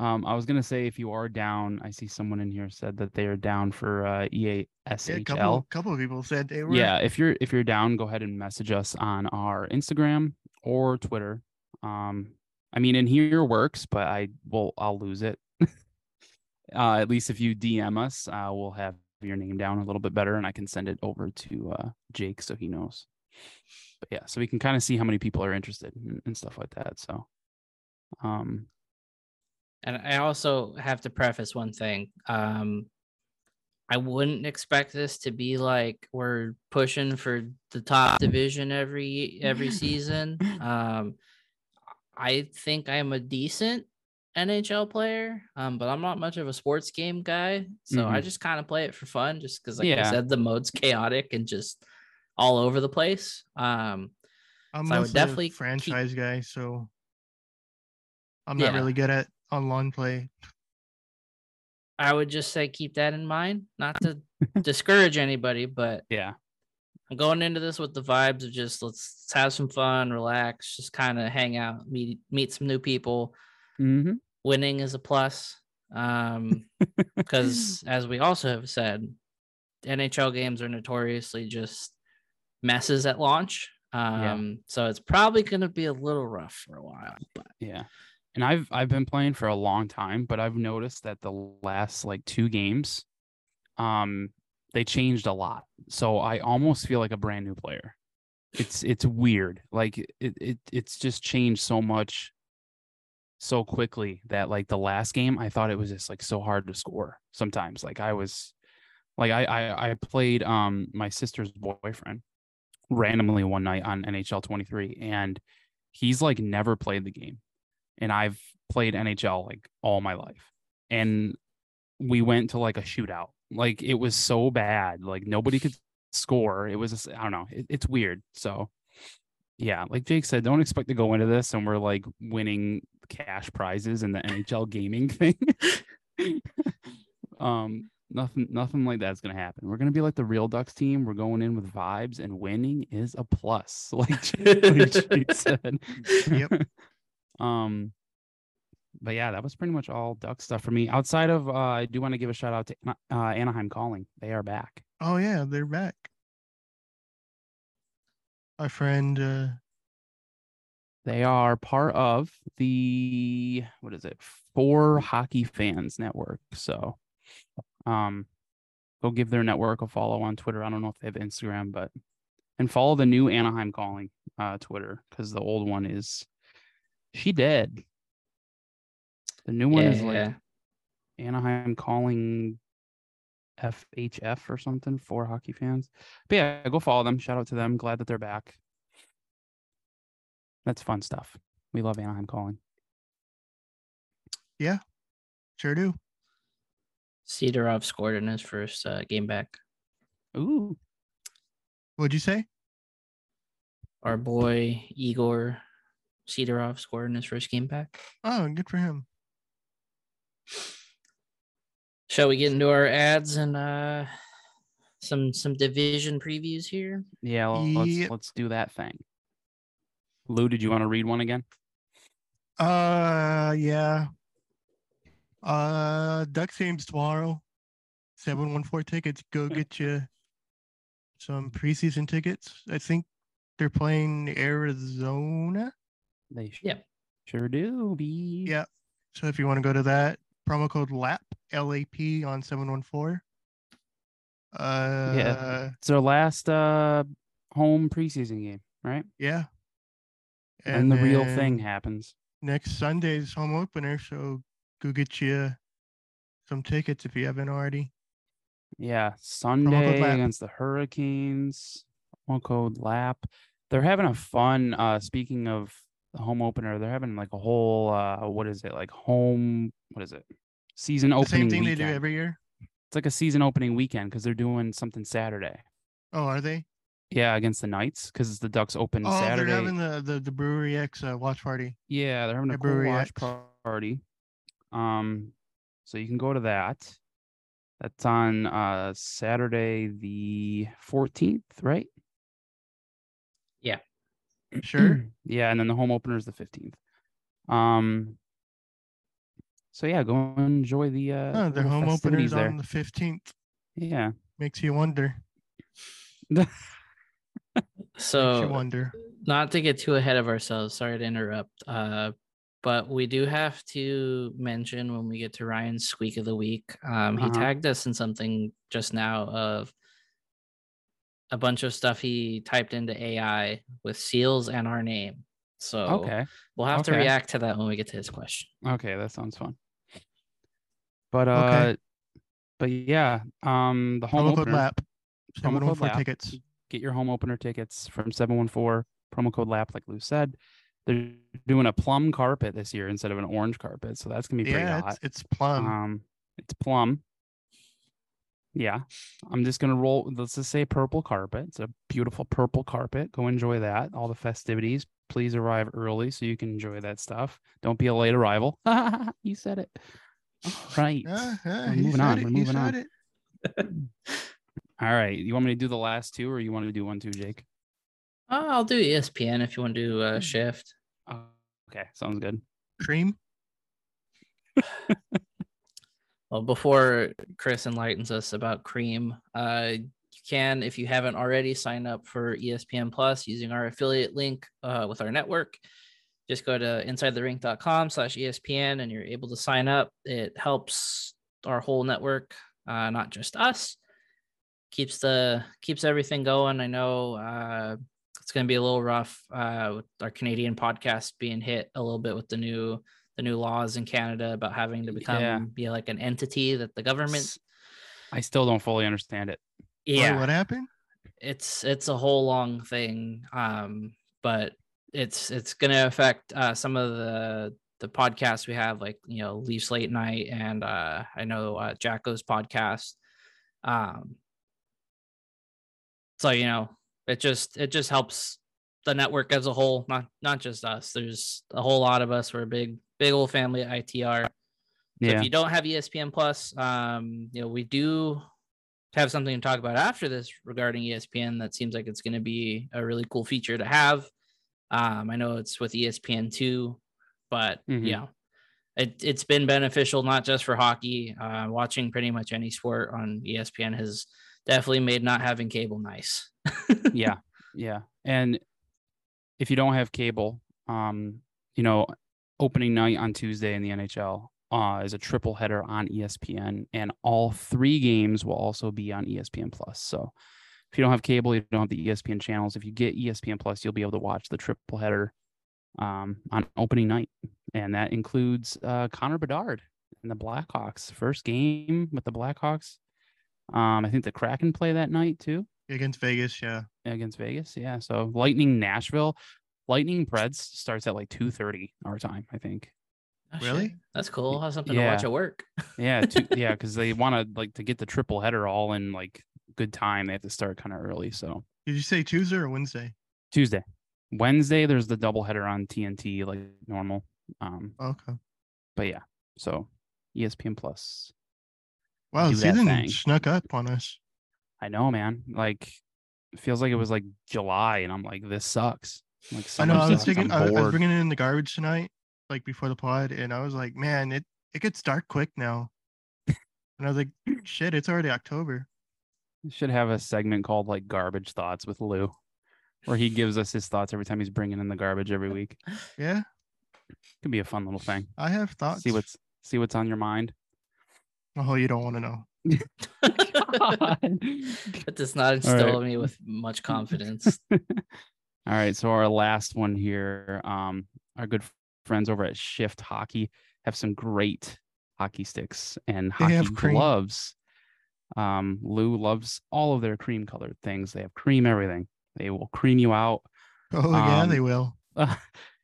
Um, I was gonna say if you are down, I see someone in here said that they are down for uh EA Yeah, a couple, couple of people said they were. yeah if you're if you're down go ahead and message us on our instagram or twitter. Um i mean in here works but i will i'll lose it. Uh at least if you dm us uh we'll have your name down a little bit better and i can send it over to uh jake so he knows. But yeah so we can kind of see how many people are interested and, and stuff like that so um And I also have to preface one thing. Um, I wouldn't expect this to be like we're pushing for the top division every every season. Um, I think I'm a decent NHL player, um, but I'm not much of a sports game guy. So I Mhm. just kind of play it for fun, just because, like I said, the mode's chaotic and just all over the place. Um, I'm So I would definitely a keep- franchise guy, so I'm Yeah. not really good at online play. I would just say keep that in mind, not to discourage anybody, but yeah I'm going into this with the vibes of just let's, let's have some fun, relax, just kind of hang out, meet meet some new people. hmm Winning is a plus, um, because as we also have said, NHL games are notoriously just messes at launch. Um, so it's probably going to be a little rough for a while. But Yeah. And I've I've been playing for a long time, but I've noticed that the last like two games um they changed a lot. So I almost feel like a brand new player. It's it's weird. Like it it it's just changed so much so quickly that like the last game I thought it was just like so hard to score sometimes. Like I was like I I, I played um my sister's boyfriend randomly one night on NHL 23 and he's like never played the game and I've played NHL like all my life. And we went to like a shootout. Like it was so bad. Like nobody could score. It was just, I don't know. It, it's weird. So yeah, like Jake said, don't expect to go into this and we're like winning cash prizes in the NHL gaming thing. um nothing nothing like that's gonna happen. We're gonna be like the real Ducks team. We're going in with vibes and winning is a plus. Like, like Jake said. Yep. Um, but yeah, that was pretty much all duck stuff for me. Outside of, uh, I do want to give a shout out to uh, Anaheim Calling. They are back. Oh yeah, they're back. Our friend, uh, They are part of the what is it? For Hockey Fans Network. So, um, go give their network a follow on Twitter. I don't know if they have Instagram, but and follow the new Anaheim Calling uh Twitter because the old one is she dead. The new one is like yeah, Anaheim calling FHF or something for hockey fans. But yeah, go follow them. Shout out to them. Glad that they're back. That's fun stuff. We love Anaheim calling. Yeah, sure do. Sidorov scored in his first uh, game back. Ooh, What'd you say? Our boy Igor Sidorov scored in his first game back. Oh, good for him. Shall we get into our ads and uh some some division previews here? yeah. Let's Yep. let's do that thing. Lou, did you want to read one again? Uh, yeah. Uh, Ducks games tomorrow. Seven one four tickets. Go get you some preseason tickets. I think they're playing Arizona. They sh- Yep. sure do. Be Yeah. So if you want to go to that, promo code LAP L A P on seven one four. Uh, yeah. It's our last uh home preseason game, right? Yeah. And, the real thing happens. Next Sunday's home opener, so go get you some tickets if you haven't already. Yeah, Sunday against the Hurricanes. Promo code LAP. They're having a fun. Uh, speaking of the home opener, they're having like a whole. Uh, what is it like? Home. What is it? Season The opening. same thing weekend. they do every year. It's like a season opening weekend because they're doing something Saturday. Oh, are they? Yeah, against the Knights because it's the Ducks open Oh, Saturday. they're having the, the, the Brewery X uh, watch party. Yeah, they're having a cool Brewery watch X. party. Um, so you can go to that. That's on uh Saturday the fourteenth, right? Yeah. Sure. yeah, and then the home opener is the fifteenth. Um. So yeah, go enjoy the uh Oh, their little home festivities opener's on the 15th. Yeah. Makes you wonder. Makes you So wonder. not to get too ahead of ourselves, sorry to interrupt. Uh but we do have to mention when we get to Ryan's squeak of the week. Um, he Uh-huh. tagged us in something just now of a bunch of stuff he typed into AI with seals and our name. So Okay. we'll have to react to that when we get to his question. Okay, that sounds fun. But uh Okay. but yeah, um the home Promo code opener. LAP. Promo code LAP. tickets. get your home opener tickets from 714 promo code lap like lou said they're doing a plum carpet this year instead of an orange carpet so that's gonna be pretty Yeah, hot it's, it's plum. um it's plum yeah i'm just gonna roll let's just say purple carpet it's a beautiful purple carpet go enjoy that all the festivities please arrive early so you can enjoy that stuff don't be a late arrival you said it all right Uh, uh, we're moving on, it, we're moving on. it. all right you want me to do the last two or you want to do one too jake Uh, I'll do ESPN if you want to do a shift. oh, okay sounds good Cream. Well, before Chris enlightens us about Cream, uh, you can, if you haven't already, sign up for ESPN Plus using our affiliate link uh, with our network. Just go to insidetherink.com slash ESPN and you're able to sign up. It helps our whole network, uh, not just us. Keeps the keeps everything going. I know uh, it's going to be a little rough uh, with our Canadian podcast being hit a little bit with the new the new laws in Canada about having to become Yeah. be like an entity that the government. I still don't fully understand it. Why, Yeah, what happened? it's it's a whole long thing. Um, but it's it's gonna affect uh, some of the the podcasts we have, like you know Leafs Late Night, and uh, I know uh, Jacko's podcast. Um, so you know, it just it just helps the network as a whole, not not just us. There's a whole lot of us. We're a big big old family at ITR. So Yeah. if you don't have ESPN Plus, um, you know, we do have something to talk about after this regarding ESPN that seems like it's going to be a really cool feature to have. Um, I know it's with ESPN too, but Mhm. yeah, it it's been beneficial not just for hockey. Uh, watching pretty much any sport on ESPN has definitely made not having cable nice. yeah. Yeah. And if you don't have cable, um, you know, opening night on Tuesday in the NHL uh, is a triple header on ESPN, and all three games will also be on ESPN Plus. So if you don't have cable, you don't have the ESPN channels. If you get ESPN Plus, you'll be able to watch the triple header um, on opening night, and that includes uh, Connor Bedard and the Blackhawks. First game with the Blackhawks. Um, I think the Kraken play that night too Against Vegas, yeah. against Vegas. Yeah. So Lightning Nashville, Lightning Preds starts at like two thirty our time, I think. Oh, shit. Really? That's cool. I'll have something to watch Yeah. at work. Yeah, two, yeah, because they want to like to get the triple header all in like good time. They have to start kind of early. So Did you say Tuesday or Wednesday? Tuesday, Wednesday, there's the double header on TNT like normal. Um, Okay. but yeah, so ESPN Plus. Wow, Do the that season thing. snuck up on us. I know, man. Like, it feels like it was like July, and I'm like, this sucks. Like, I know. I was thinking. I'm I, I was bringing it in the garbage tonight, like before the pod, and I was like, man, it it gets dark quick now. and I was like, shit, it's already October. We should have a segment called like garbage thoughts with Lou, where he gives us his thoughts every time he's bringing in the garbage every week. Yeah, Could be a fun little thing. I have thoughts. See what's see what's on your mind. Oh, you don't want to know. that does not instill me with much confidence. All right, so our last one here, um, our good friends over at Shift Hockey have some great hockey sticks and They hockey gloves. Um, Lou loves all of their cream colored things. They have cream everything. They will cream you out. Oh yeah, they Um, will.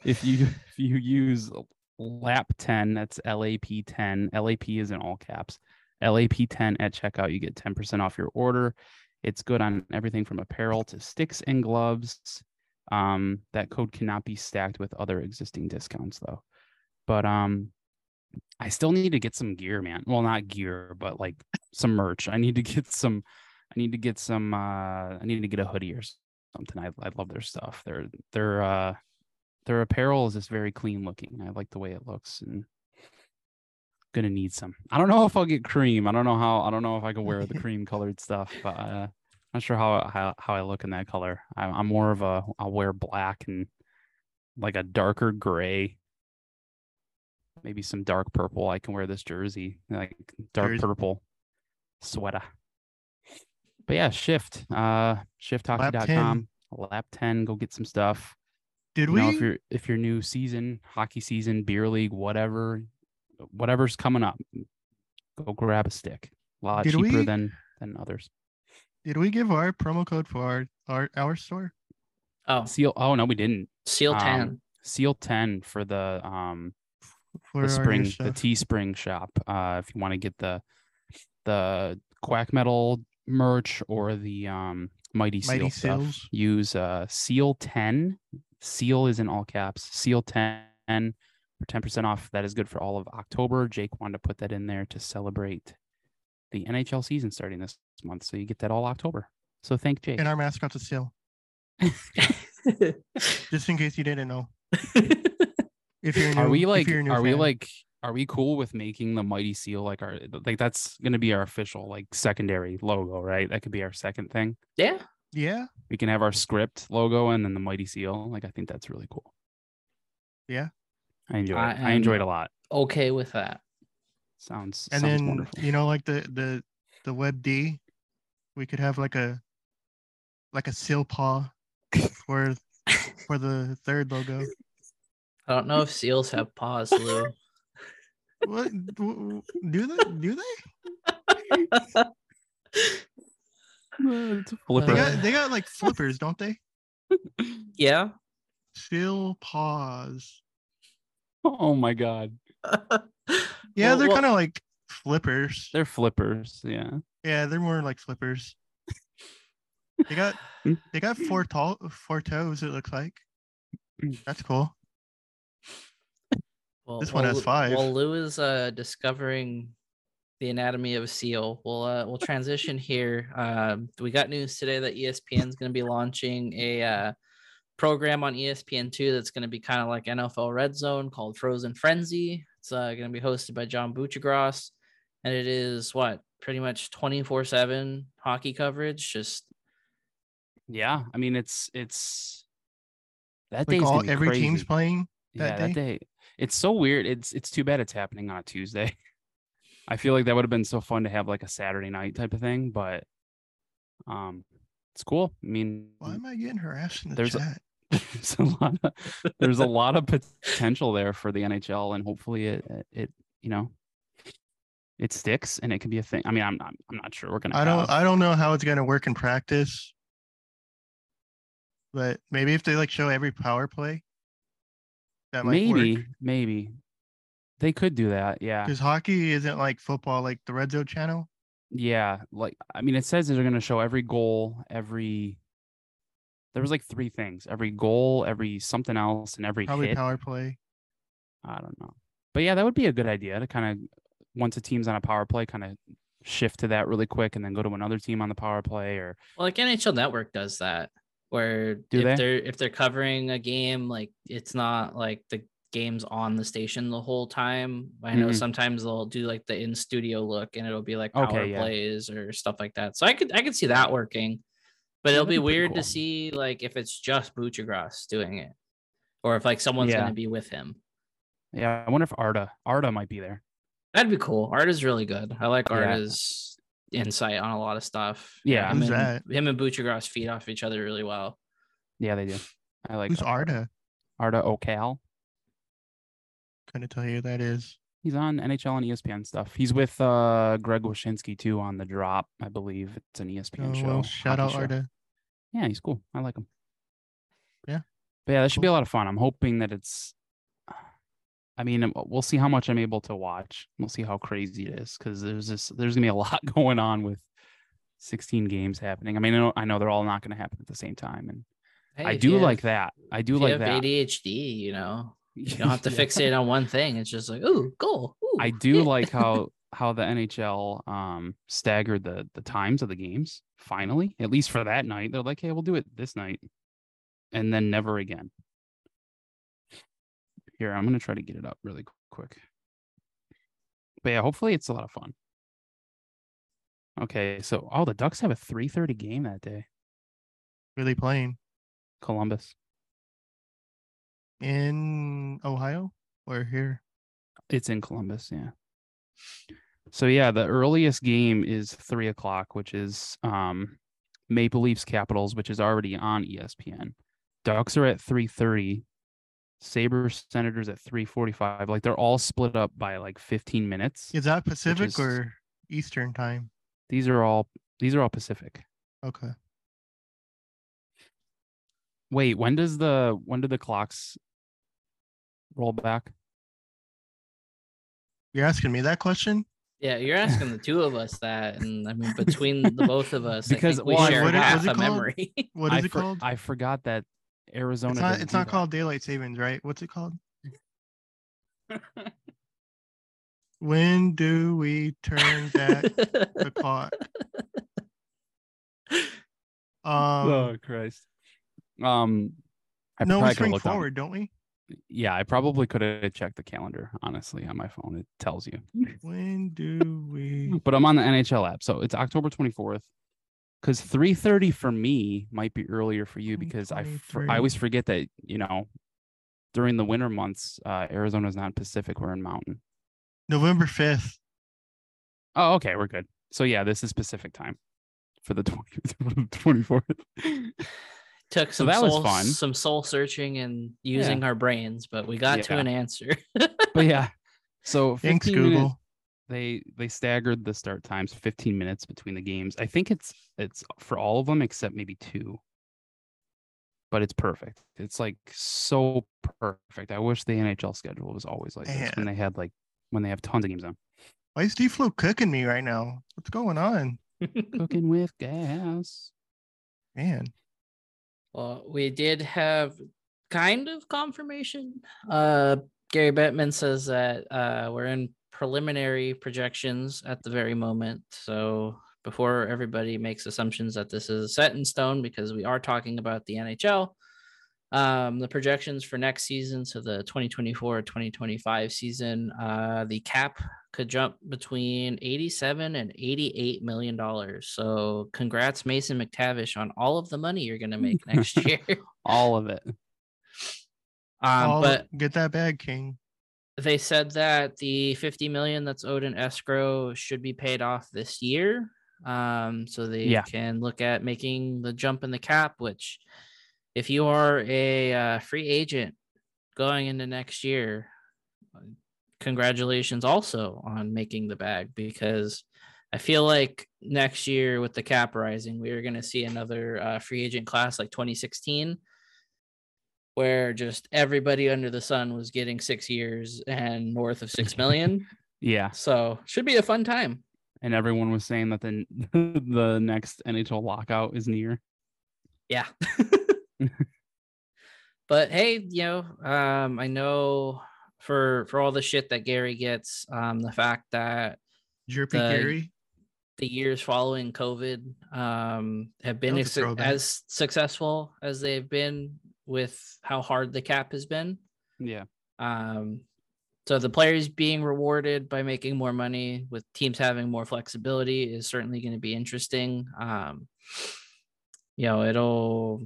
if you if you use lap 10 that's lap 10 lap is in all caps lap 10 at checkout you get 10% off your order it's good on everything from apparel to sticks and gloves um that code cannot be stacked with other existing discounts though but um i still need to get some gear man well not gear but like some merch i need to get some i need to get some uh i need to get a hoodie or something i, I love their stuff they're they're uh their apparel is just very clean looking. I like the way it looks and gonna need some. I don't know if I'll get cream. I don't know how I don't know if I can wear the cream colored stuff, but uh not sure how how, how I look in that color. I, I'm more of a I'll wear black and like a darker gray, maybe some dark purple. I can wear this jersey, like dark Jersey. purple sweater. But yeah, shift. Uh shifthockey.com. Lap 10, go get some stuff Did you we? know, if you're if your new season, hockey season, beer league, whatever, whatever's coming up, go grab a stick. A lot Did cheaper we- than than others. Did we give our promo code for our our, our store? Oh, Seal. Oh no, we didn't. Seal Um, 10. Seal ten for the um For the our spring the? Teespring shop. Uh, if you want to get the the quack metal merch or the um mighty seal Mighty stuff, Seals. use uh seal ten. Seal is in all caps. Seal ten for ten percent off. That is good for all of October. Jake wanted to put that in there to celebrate the NHL season starting this month, so you get that all October. So thank Jake. And our mascot's a seal. Just in case you didn't know. If you're new, are we like you're a new are we like are we cool with making the mighty seal like our like that's gonna be our official like secondary logo right that could be our second thing yeah. Yeah, we can have our script logo and then the mighty seal like i think that's really cool Yeah. i enjoy I it i enjoyed it a lot Okay with that. Sounds and sounds then wonderful you know, like the the the web D, we could have like a like a seal paw for for the third logo. I don't know if seals have paws, Lou. What w- w- do they? Do they? They got they got like flippers, don't they? yeah. Seal paws. oh my god Yeah, Well- they're well- kind of like flippers. they're flippers yeah Yeah, they're more like flippers. They got they got four tall four toes. It looks like. That's cool. Well, This one has five. While Lou is uh, discovering the anatomy of a seal, we'll uh, we'll transition here. Um, we got news today that ESPN is going to be launching a uh, program on ESPN two that's going to be kind of like NFL Red Zone called Frozen Frenzy. It's uh, going to be hosted by John Buccigross, and it is what pretty much twenty four seven hockey coverage. Just yeah i mean it's it's that Like day's all every crazy. team's playing. yeah that that day it's so weird it's it's too bad it's happening on a tuesday i feel like that would have been so fun to have like a saturday night type of thing but um it's cool i mean Why am I getting harassed in the There's a- chat? there's a lot of there's a lot of potential there for the nhl and hopefully it it- you know it sticks and it can be a thing i mean i'm i'm, I'm not sure we're gonna I don't have- I don't know how it's gonna work in practice. But maybe if they like show every power play, that might maybe work. maybe They could do that. Yeah. Because hockey isn't like football, like the Red Zone channel. Yeah. Like, I mean, it says they're going to show every goal, every. There was like three things every goal, every something else, and every Probably hit. power play. I don't know. But yeah, that would be a good idea to kind of, once a team's on a power play, kind of shift to that really quick and then go to another team on the power play or Well, like NHL Network does that, where Do if they? they're if they're covering a game, like it's not like the game's on the station the whole time. I know Mhm. sometimes they'll do like the in studio look, and it'll be like power Okay, yeah. plays or stuff like that. So I could I could see that working, but it'll be be weird cool. to see like if it's just Buccigross doing it, or if like someone's Yeah. gonna be with him. yeah. I wonder if Arda Arda might be there. That'd be cool. Art is really good. I like Yeah. Arda's insight on a lot of stuff. Yeah. him Who's and, him and Buccigross feed off each other really well. Yeah, they do. I like Who's that. Arda? Arda Ocal. Couldn't tell you who that is. He's on NHL and ESPN stuff. He's with uh Greg Wyshynski too on the drop, I believe. It's an ESPN Oh, show. well, shout out show. Arda. Yeah, he's cool. I like him. Yeah. But yeah, that should be a lot of fun. I'm hoping that it's I mean, we'll see how much I'm able to watch. We'll see how crazy it is because there's this there's gonna be a lot going on with 16 games happening. I mean, I know, I know they're all not gonna happen at the same time, and Hey, I do like have- that. I do if like you have that. ADHD, you know, you don't have to Yeah. fixate on one thing. It's just like, ooh, goal. Ooh. I do like how how the NHL um staggered the the times of the games. Finally, at least for that night, they're like, "Hey, we'll do it this night," and then never again. Here, I'm gonna try to get it up really quick. But yeah, hopefully it's a lot of fun. Okay, so oh, the Ducks have a 3:30 game that day. Really playing Columbus. In Ohio or here? It's in Columbus, yeah. So yeah, the earliest game is three o'clock, which is um Maple Leafs Capitals, which is already on ESPN. Ducks are at three thirty. Sabres Senators at three forty five. Like they're all split up by like fifteen minutes. Is that Pacific is- or Eastern time? These are all these are all Pacific. Okay. Wait, when does the when do the clocks roll back? You're asking me that question? yeah, you're asking the two of us that, and I mean, between the both of us, Because, I think we well, share what is- half a memory. What I it for- called? I forgot that Arizona. It's not. It's not called daylight savings, right? What's it called? When do we turn back the clock? Um, oh Christ. Um, I no, we probably could've spring looked on- forward, don't we? Yeah, I probably could have checked the calendar. Honestly, on my phone, it tells you. When do we? But I'm on the NHL app, so it's October 24th. Because 3:30 for me might be earlier for you because I for, I always forget that you know during the winter months, uh, Arizona's not Pacific; we're in Mountain. November fifth. Oh, okay, we're good. So yeah, this is Pacific time for the 20, 24th. Took So some that was soul, fun. some soul searching and using our brains, but we got to an answer. but yeah, so 15 Thanks, minutes- Google. they they staggered the start times 15 minutes between the games. I think it's it's for all of them except maybe two. But it's perfect. It's like so perfect. I wish the nhl schedule was always like this when they had like when they have tons of games on. Why is D-Flow cooking me right now? What's going on? cooking with gas. Man, Well, we did have kind of confirmation. Uh, Gary Bettman says that uh, we're in preliminary projections at the very moment. So before everybody makes assumptions that this is set in stone, because we are talking about the NHL, um, the projections for next season, so the 2024-2025 season, uh, the cap could jump between 87 and 88 million dollars. So congrats Mason McTavish on all of the money you're going to make next year. all of it Um, All- but get that bag, King. they said that the 50 million that's owed in escrow should be paid off this year. Um, so they Yeah. can look at making the jump in the cap, which if you are a uh, free agent going into next year, congratulations also on making the bag because I feel like next year with the cap rising, we are going to see another uh, free agent class like 2016 where just everybody under the sun was getting six years and north of six million. Yeah, so should be a fun time. and everyone was saying that the the next NHL lockout is near. Yeah. but hey, you know, um, I know for for all the shit that Gary gets, um, the fact that Jerpy The- Gary. the years following COVID um, have been That was a as, throwback. as successful as they've been with how hard the cap has been. Yeah, Um, so the players being rewarded by making more money with teams having more flexibility is certainly going to be interesting. Um, you know, it'll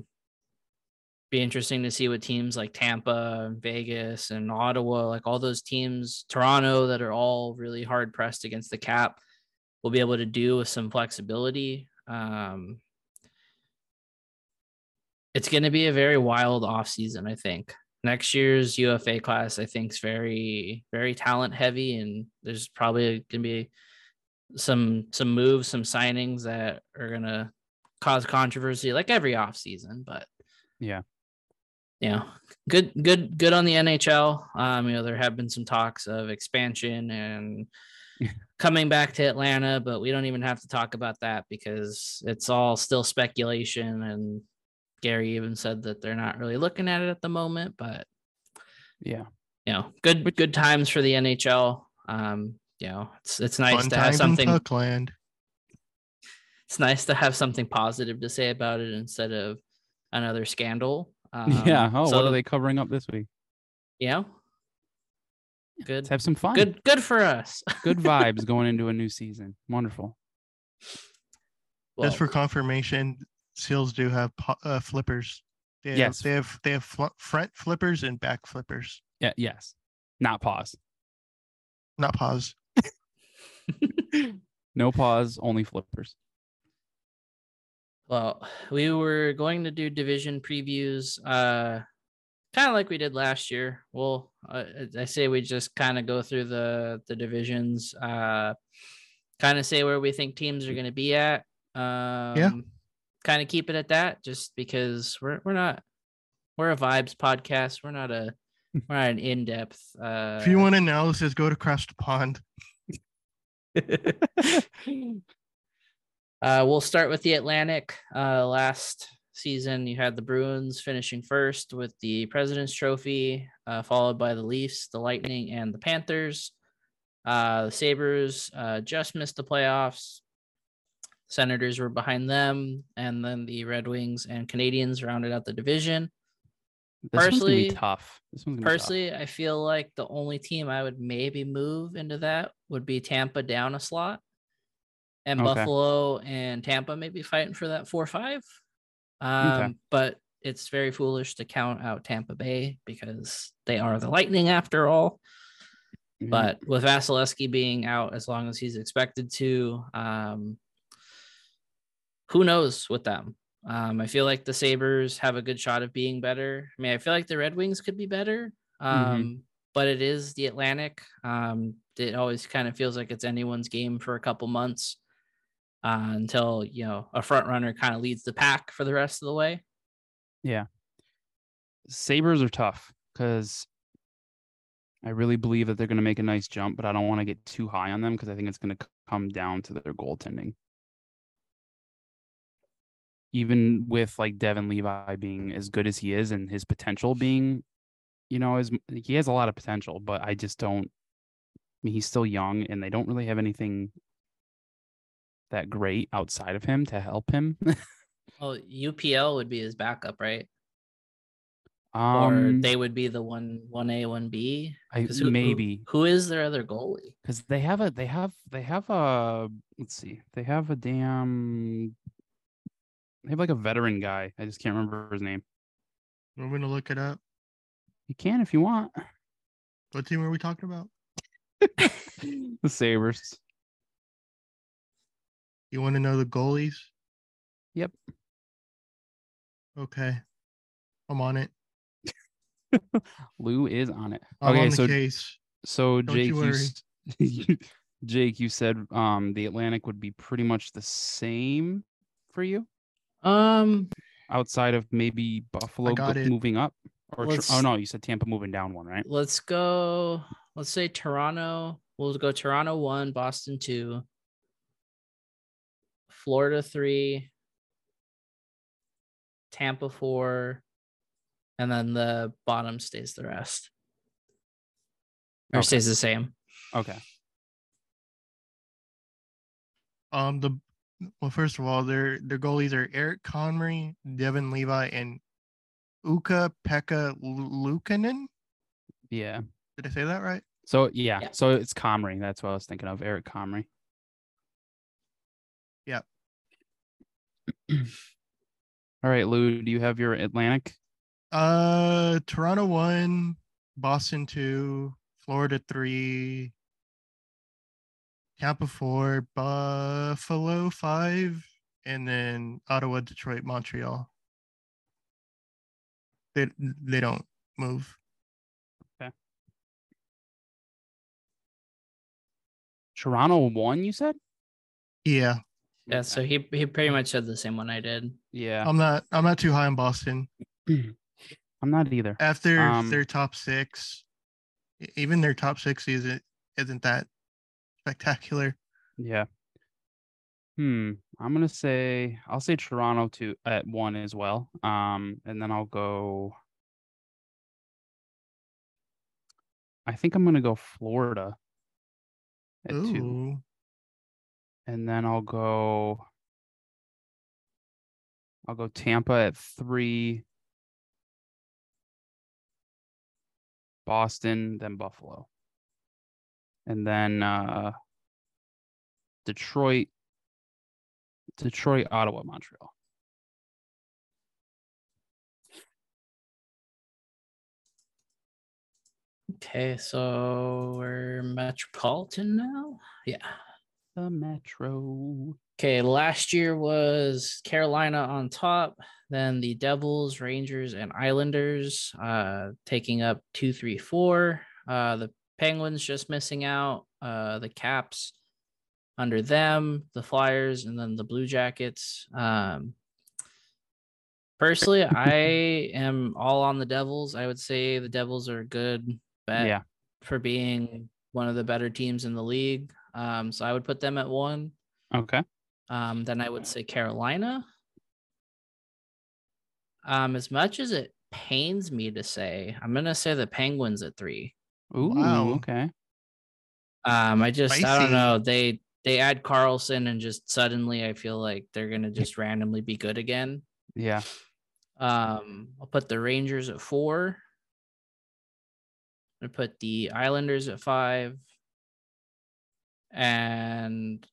be interesting to see what teams like Tampa, and Vegas, and Ottawa, like all those teams, Toronto, that are all really hard pressed against the cap, will be able to do with some flexibility. Um, it's going to be a very wild offseason, I think next year's UFA class, I think, is very, very talent heavy, and there's probably gonna be some some moves, some signings that are gonna cause controversy, like every offseason. But Yeah. You know, good, good, good on the NHL. Um, you know, there have been some talks of expansion and coming back to Atlanta, but we don't even have to talk about that because it's all still speculation and Gary even said that they're not really looking at it at the moment, but yeah. you know, good good times for the NHL. Um, you know, it's it's nice Fun to have something Tuckland. it's nice to have something positive to say about it instead of another scandal. Um, yeah. Oh, so, what are they covering up this week? Yeah. good, Let's have some fun. good, good for us. good vibes going into a new season. Wonderful. Well, Just for confirmation, seals do have uh, flippers. They have, Yes. they have they have fl- front flippers and back flippers. Yeah. Yes. Not pause. Not pause. No pause. Only flippers. Well, we were going to do division previews, uh, kind of like we did last year. Well, uh, I say we just kind of go through the the divisions, uh, kind of say where we think teams are going to be at. Um, Kind of keep it at that, just because we're we're not we're a vibes podcast. We're not a we're not an in depth. Uh, if you want analysis, go to Cross the Pond. Uh, we'll start with the Atlantic. Uh, last season, you had the Bruins finishing first with the President's Trophy, uh, followed by the Leafs, the Lightning, and the Panthers. Uh, the Sabres uh, just missed the playoffs. Senators were behind them, and then the Red Wings and Canadiens rounded out the division. This Personally- tough. This one's gonna be tough. Personally, I feel like the only team I would maybe move into that would be Tampa down a slot. And Okay. Buffalo and Tampa may be fighting for that four five. Um, but it's very foolish to count out Tampa Bay because they are the Lightning after all. Mhm. But with Vasilevskiy being out as long as he's expected to, um, who knows with them? Um, I feel like the Sabres have a good shot of being better. I mean, I feel like the Red Wings could be better, um, but it is the Atlantic. Um, it always kind of feels like it's anyone's game for a couple months uh, until you know a front runner kind of leads the pack for the rest of the way. Yeah, Sabres are tough because I really believe that they're going to make a nice jump, but I don't want to get too high on them because I think it's going to come down to their goaltending. Even with like Devon Levi being as good as he is and his potential being, you know, as he has a lot of potential, but I just don't. I mean, he's still young, and they don't really have anything that great outside of him to help him. Well, UPL would be his backup, right? or um, they would be the one one A one B. I, 'Cause who- who- maybe who is their other goalie? because they have a they have they have a let's see they have a damn they have like a veteran guy i just can't remember his name I'm gonna look it up. you can if you want What team are we talking about? the Sabres You want to know the goalies? Yep. Okay. I'm on it. lou is on it I'm okay on the so case. so Don't jake you you, worry. s- you- jake you said um the atlantic would be pretty much the same for you Um, outside of maybe buffalo go- moving up Or tr- oh no, you said Tampa moving down one, right? Let's go. Let's say Toronto. We'll go Toronto one, Boston two, Florida three, Tampa four, and then the bottom stays the rest. Or Okay. stays the same. Okay. Um, the well, first of all, their their goalies are Eric Comrie, Devon Levi, and Uka Pekka Lukanen. Yeah. Did I say that right? So yeah, Yeah. so it's Comrie. That's what I was thinking of. Eric Comrie. All right, Lou, do you have your Atlantic? Uh, Toronto one, Boston two, Florida three, Tampa four, Buffalo five, and then Ottawa, Detroit, Montreal. They they don't move. Okay. Toronto one, you said? Yeah, Yeah, so he he pretty much said the same one I did. Yeah. I'm not I'm not too high on Boston. I'm not either. After Um, their top six, even their top six isn't isn't that spectacular. Yeah. Hmm. I'm gonna say I'll say Toronto to at one as well. Um, and then I'll go. I think I'm gonna go Florida at two, Ooh, and then I'll go. I'll go Tampa at three. Boston, then Buffalo. And then uh Detroit, Detroit, Ottawa, Montreal. Okay, so we're Metropolitan now. Yeah. The Metro. Okay, last year was Carolina on top, then the Devils, Rangers, and Islanders uh, taking up two, three, four. Uh, the Penguins just missing out. Uh, the Caps under them, the Flyers, and then the Blue Jackets. Um, personally, I am all on the Devils. I would say the Devils are a good bet Yeah. for being one of the better teams in the league. Um, so I would put them at one. Okay. Um, then I would say Carolina. Um, as much as it pains me to say, I'm gonna say the Penguins at three. Ooh, Wow. okay. Um, I just I don't know. They they add Karlsson and just suddenly I feel like they're gonna just randomly be good again. Yeah. Um, I'll put the Rangers at four. I put the Islanders at five. And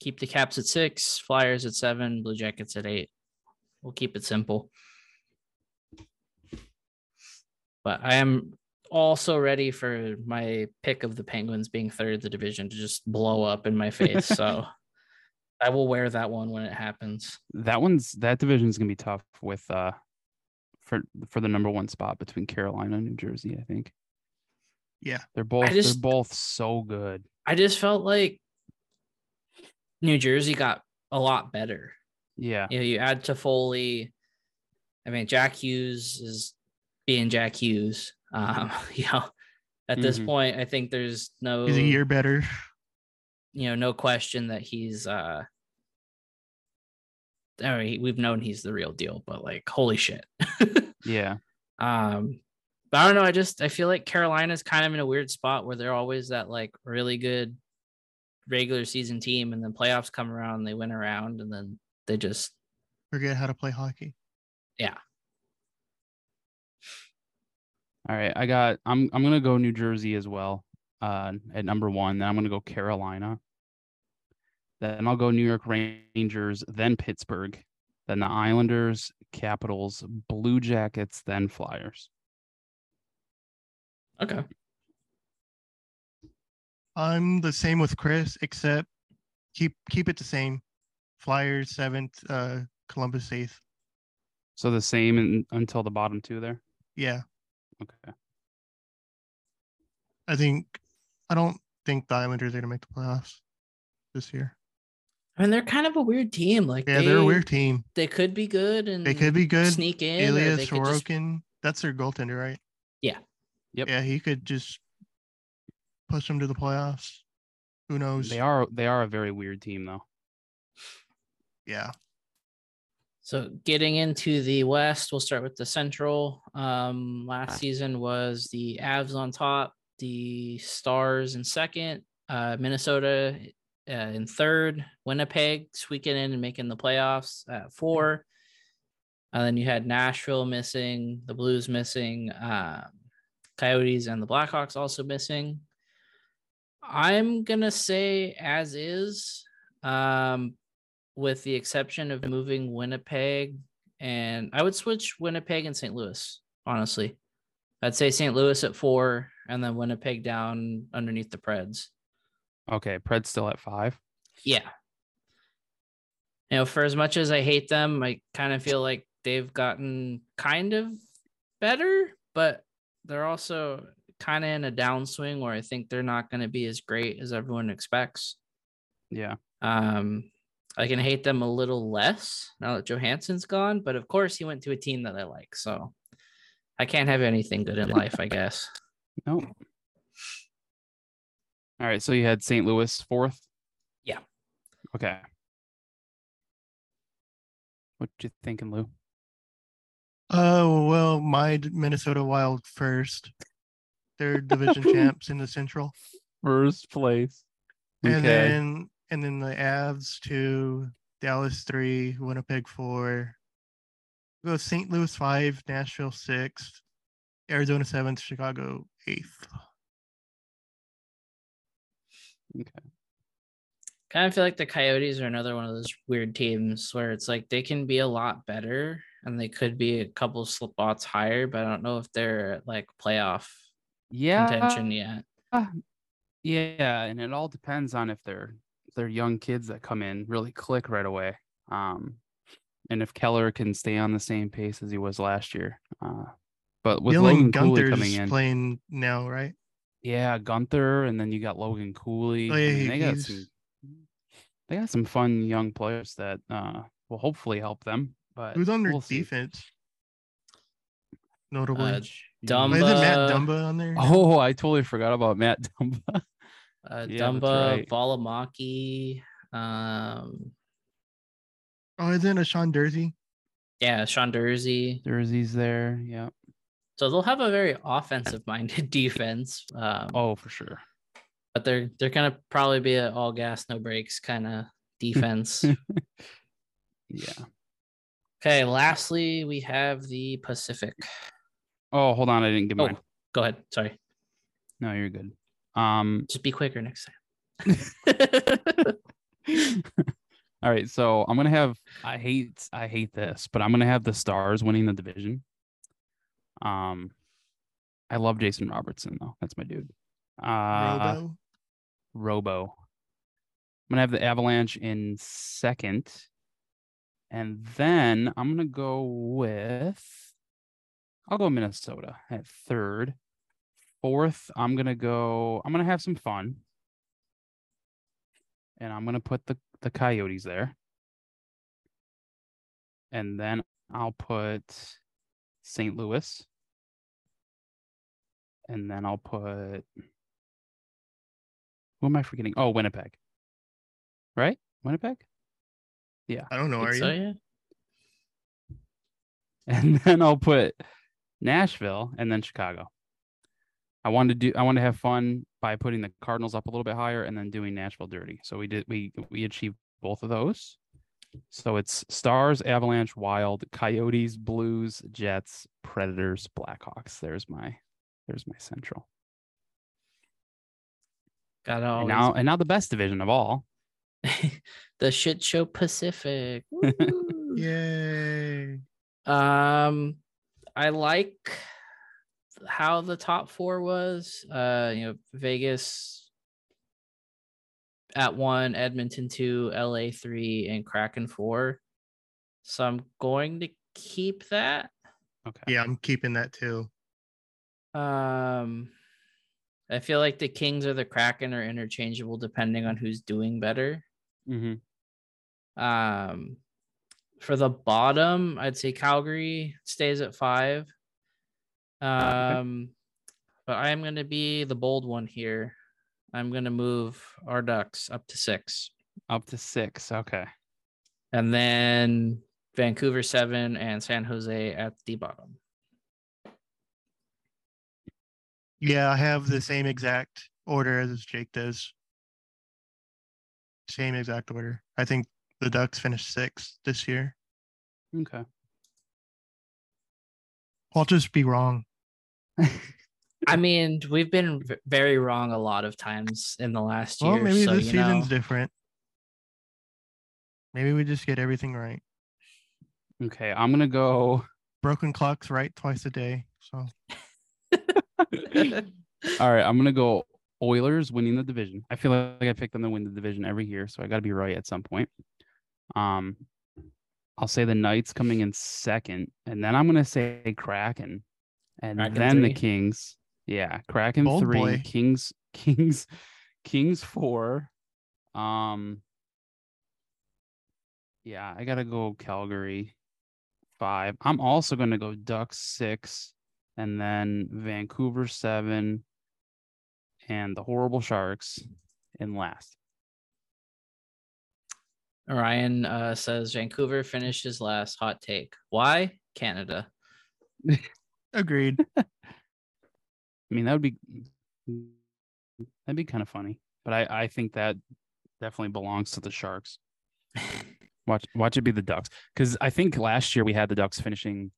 keep the Caps at six, Flyers at seven, Blue Jackets at eight. We'll keep it simple. But I am also ready for my pick of the Penguins being third in the division to just blow up in my face. so I will wear that one when it happens. That one's that division's gonna be tough with uh for for the number one spot between Carolina and New Jersey, I think. yeah. They're both just- they're both so good. I just felt like New Jersey got a lot better. Yeah. You know, you add Toffoli. I mean, Jack Hughes is being Jack Hughes. Um, you know, at this Mhm. point, I think there's no He's a year better. you know, no question that he's uh I mean, we've known he's the real deal, but like holy shit. Yeah. Um, but I don't know. I just I feel like Carolina's kind of in a weird spot where they're always that like really good regular season team, and then playoffs come around, and they win around, and then they just Forget how to play hockey. Yeah. All right. I got I'm I'm gonna go New Jersey as well. Uh at number one. Then I'm gonna go Carolina. Then I'll go New York Rangers, then Pittsburgh, then the Islanders, Capitals, Blue Jackets, then Flyers. Okay. I'm the same with Chris, except keep keep it the same. Flyers seventh, uh, Columbus eighth. So the same in, until the bottom two there. Yeah, Okay. I think I don't think the Islanders are gonna make the playoffs this year. I mean, they're kind of a weird team. Like Yeah, they, they're a weird team. They could be good and They could be good. sneak in. or Elias they just- that's their goaltender, right? Yeah. Yep. Yeah, he could just push them to the playoffs. Who knows? They are they are a very weird team though. Yeah. So getting into the West, we'll start with the Central. Um, last season was the Avs on top, the Stars in second, uh, Minnesota uh, in third, Winnipeg squeaking in and making the playoffs at four. And then you had Nashville missing, the Blues missing, um, Coyotes and the Blackhawks also missing. I'm gonna say as is. Um, with the exception of moving Winnipeg. And I would switch Winnipeg and St. Louis, honestly. I'd say St. Louis at four and then Winnipeg down underneath the Preds. Okay, Pred's still at five. Yeah. You know, for as much as I hate them, I kind of feel like they've gotten kind of better, but they're also kind of in a downswing where I think they're not going to be as great as everyone expects. Yeah. Um, I can hate them a little less now that Johansen's gone, but of course he went to a team that I like, so I can't have anything good in life, I guess. Nope. All right, so you had St. Louis fourth. Yeah. Okay. What you thinking, Lou? Oh well, my Minnesota Wild first. They're division champs in the Central, First place. and then and then the Avs two, Dallas three, Winnipeg four. Go St. Louis five, Nashville sixth, Arizona seventh, Chicago eighth. okay. Kind of feel like the Coyotes are another one of those weird teams where it's like they can be a lot better and they could be a couple of slip spots higher, but I don't know if they're like playoff Yeah. contention yet. Yeah, and it all depends on if they're if they're young kids that come in really click right away. Um, and if Keller can stay on the same pace as he was last year. Uh, but with Dylan Logan Cooley coming in, playing now, right? yeah, Guenther, and then you got Logan Cooley. Oh, yeah, he- they got he's- some they got some fun young players that uh will hopefully help them. But Who's on their we'll see. defense? Notably, Uh, Jeez. Dumba- isn't Matt uh, Dumba on there? Oh, I totally forgot about Matt Dumba. Uh, Yeah, Dumba, right. Valimaki, um, oh, isn't it Sean Durzi? yeah, Sean Durzi. Jersey's there. Yeah. So they'll have a very offensive minded defense. Um, Oh, for sure. but they're they're gonna probably be an all gas, no brakes kind of defense. Yeah. Okay, lastly, we have the Pacific. Oh, hold on. I didn't get Oh, mine. go ahead. Sorry. No, you're good. Um, Just be quicker next time. all right. So I'm gonna have. I hate. I hate this, but I'm gonna have the Stars winning the division. Um, I love Jason Robertson though. That's my dude. Uh, Robo. Robo. I'm gonna have the Avalanche in second, and then I'm gonna go with. I'll go Minnesota at third. Fourth, I'm gonna go. I'm gonna have some fun, and I'm gonna put the the Coyotes there, and then I'll put St. Louis, and then I'll put. Who am I forgetting? Oh, Winnipeg. Right, Winnipeg. I don't know. Think Are so, you? yeah. and then I'll put Nashville and then Chicago. I wanted to do I wanted to have fun by putting the Cardinals up a little bit higher and then doing Nashville dirty. So we did we we achieved both of those. So it's Stars, Avalanche, Wild, Coyotes, Blues, Jets, Predators, Blackhawks. There's my there's my central. Gotta And now and now the best division of all. the shit show Pacific. Woo. Yay! Um, I like how the top four was. Uh, you know, Vegas at one, Edmonton two, LA three, and Kraken four. So I'm going to keep that. Okay. Yeah, I'm keeping that too. Um, I feel like the Kings or the Kraken are interchangeable depending on who's doing better. Hmm Um, for the bottom, I'd say Calgary stays at five. Um, but I'm going to be the bold one here. I'm going to move our Ducks up to six, Up to six. Okay. and then Vancouver seven and San Jose at the bottom. Yeah, I have the same exact order as Jake does. Same exact order. I think the Ducks finished sixth this year. Okay. I'll just be wrong. I mean, we've been very wrong a lot of times in the last year. Well, maybe so, this season's know, different. Maybe we just get everything right. Okay. I'm gonna go. Broken clocks right twice a day. So All right. I'm gonna go Oilers winning the division. I feel like I pick them to win the division every year, so I got to be right at some point. Um, I'll say the Knights coming in second, and then I'm gonna say Kraken, and Kraken then the. Kings. Yeah, Kraken Bold three, boy. Kings, Kings, Kings four. Um, yeah, I gotta go Calgary five. I'm also gonna go Ducks six, and then Vancouver seven, and the horrible Sharks in last. Ryan uh, says Vancouver finishes last. Hot take. Why Canada? agreed. I mean, that would be that'd be kind of funny, but I I think that definitely belongs to the Sharks. Watch watch it be the Ducks because I think last year we had the Ducks finishing.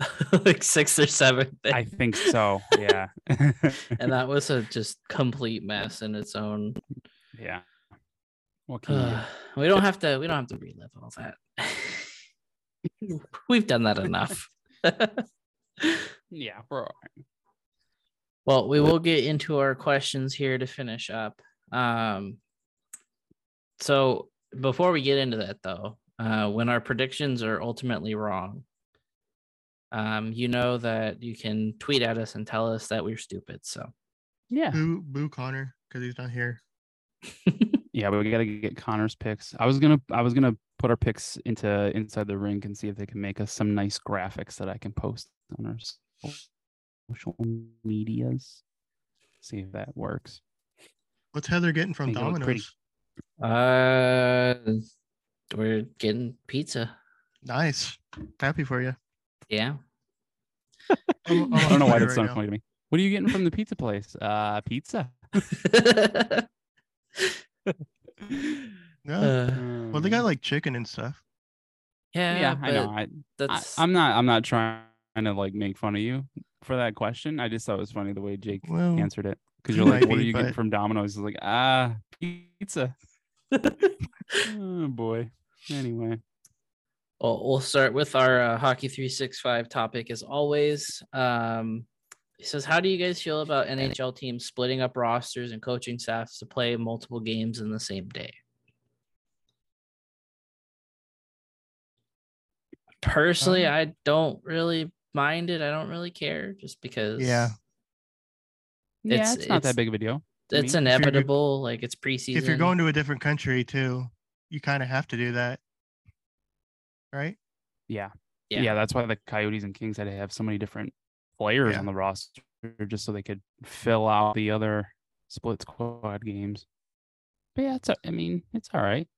like sixth or seventh, I think so. Yeah. and that was a just complete mess in its own. yeah. What can do? Uh, we don't have to. We don't have to relive all that. We've done that enough. Yeah, we're all right. well, we will get into our questions here to finish up. Um, so before we get into that, though, uh, when our predictions are ultimately wrong, um, you know that you can tweet at us and tell us that we're stupid. So Yeah. boo boo Connor because he's not here. Yeah, but we gotta get Connor's picks. I was gonna I was gonna put our picks into inside the rink and see if they can make us some nice graphics that I can post on our social medias. See if that works. What's Heather getting from Make it look pretty. Domino's? uh, we're getting pizza. Nice. Happy for you. Yeah. I'm- I'm I don't know why fire that's so right now. funny to me. What are you getting from the pizza place? Uh pizza. Yeah. Uh, well, they got like chicken and stuff. yeah, yeah, I know. I, I That's I'm not I'm not trying to like make fun of you for that question. I just thought it was funny the way Jake Well, answered it. Because you you're like, might what are be, you getting from Domino's? It's like, ah, pizza. oh boy. Anyway. Well, we'll start with our uh, hockey 365 topic as always. Um, he says, How do you guys feel about NHL teams splitting up rosters and coaching staffs to play multiple games in the same day? Personally, Um, I don't really mind it. I don't really care just because Yeah. Yeah, It's- it's, not it's- that big of a deal. to it's me. inevitable. Like it's preseason. If you're going to a different country too, you kind of have to do that, right? Yeah. Yeah. yeah. that's why the Coyotes and Kings had to have so many different players Yeah. on the roster just so they could fill out the other split squad games. But yeah, it's I mean, it's all right.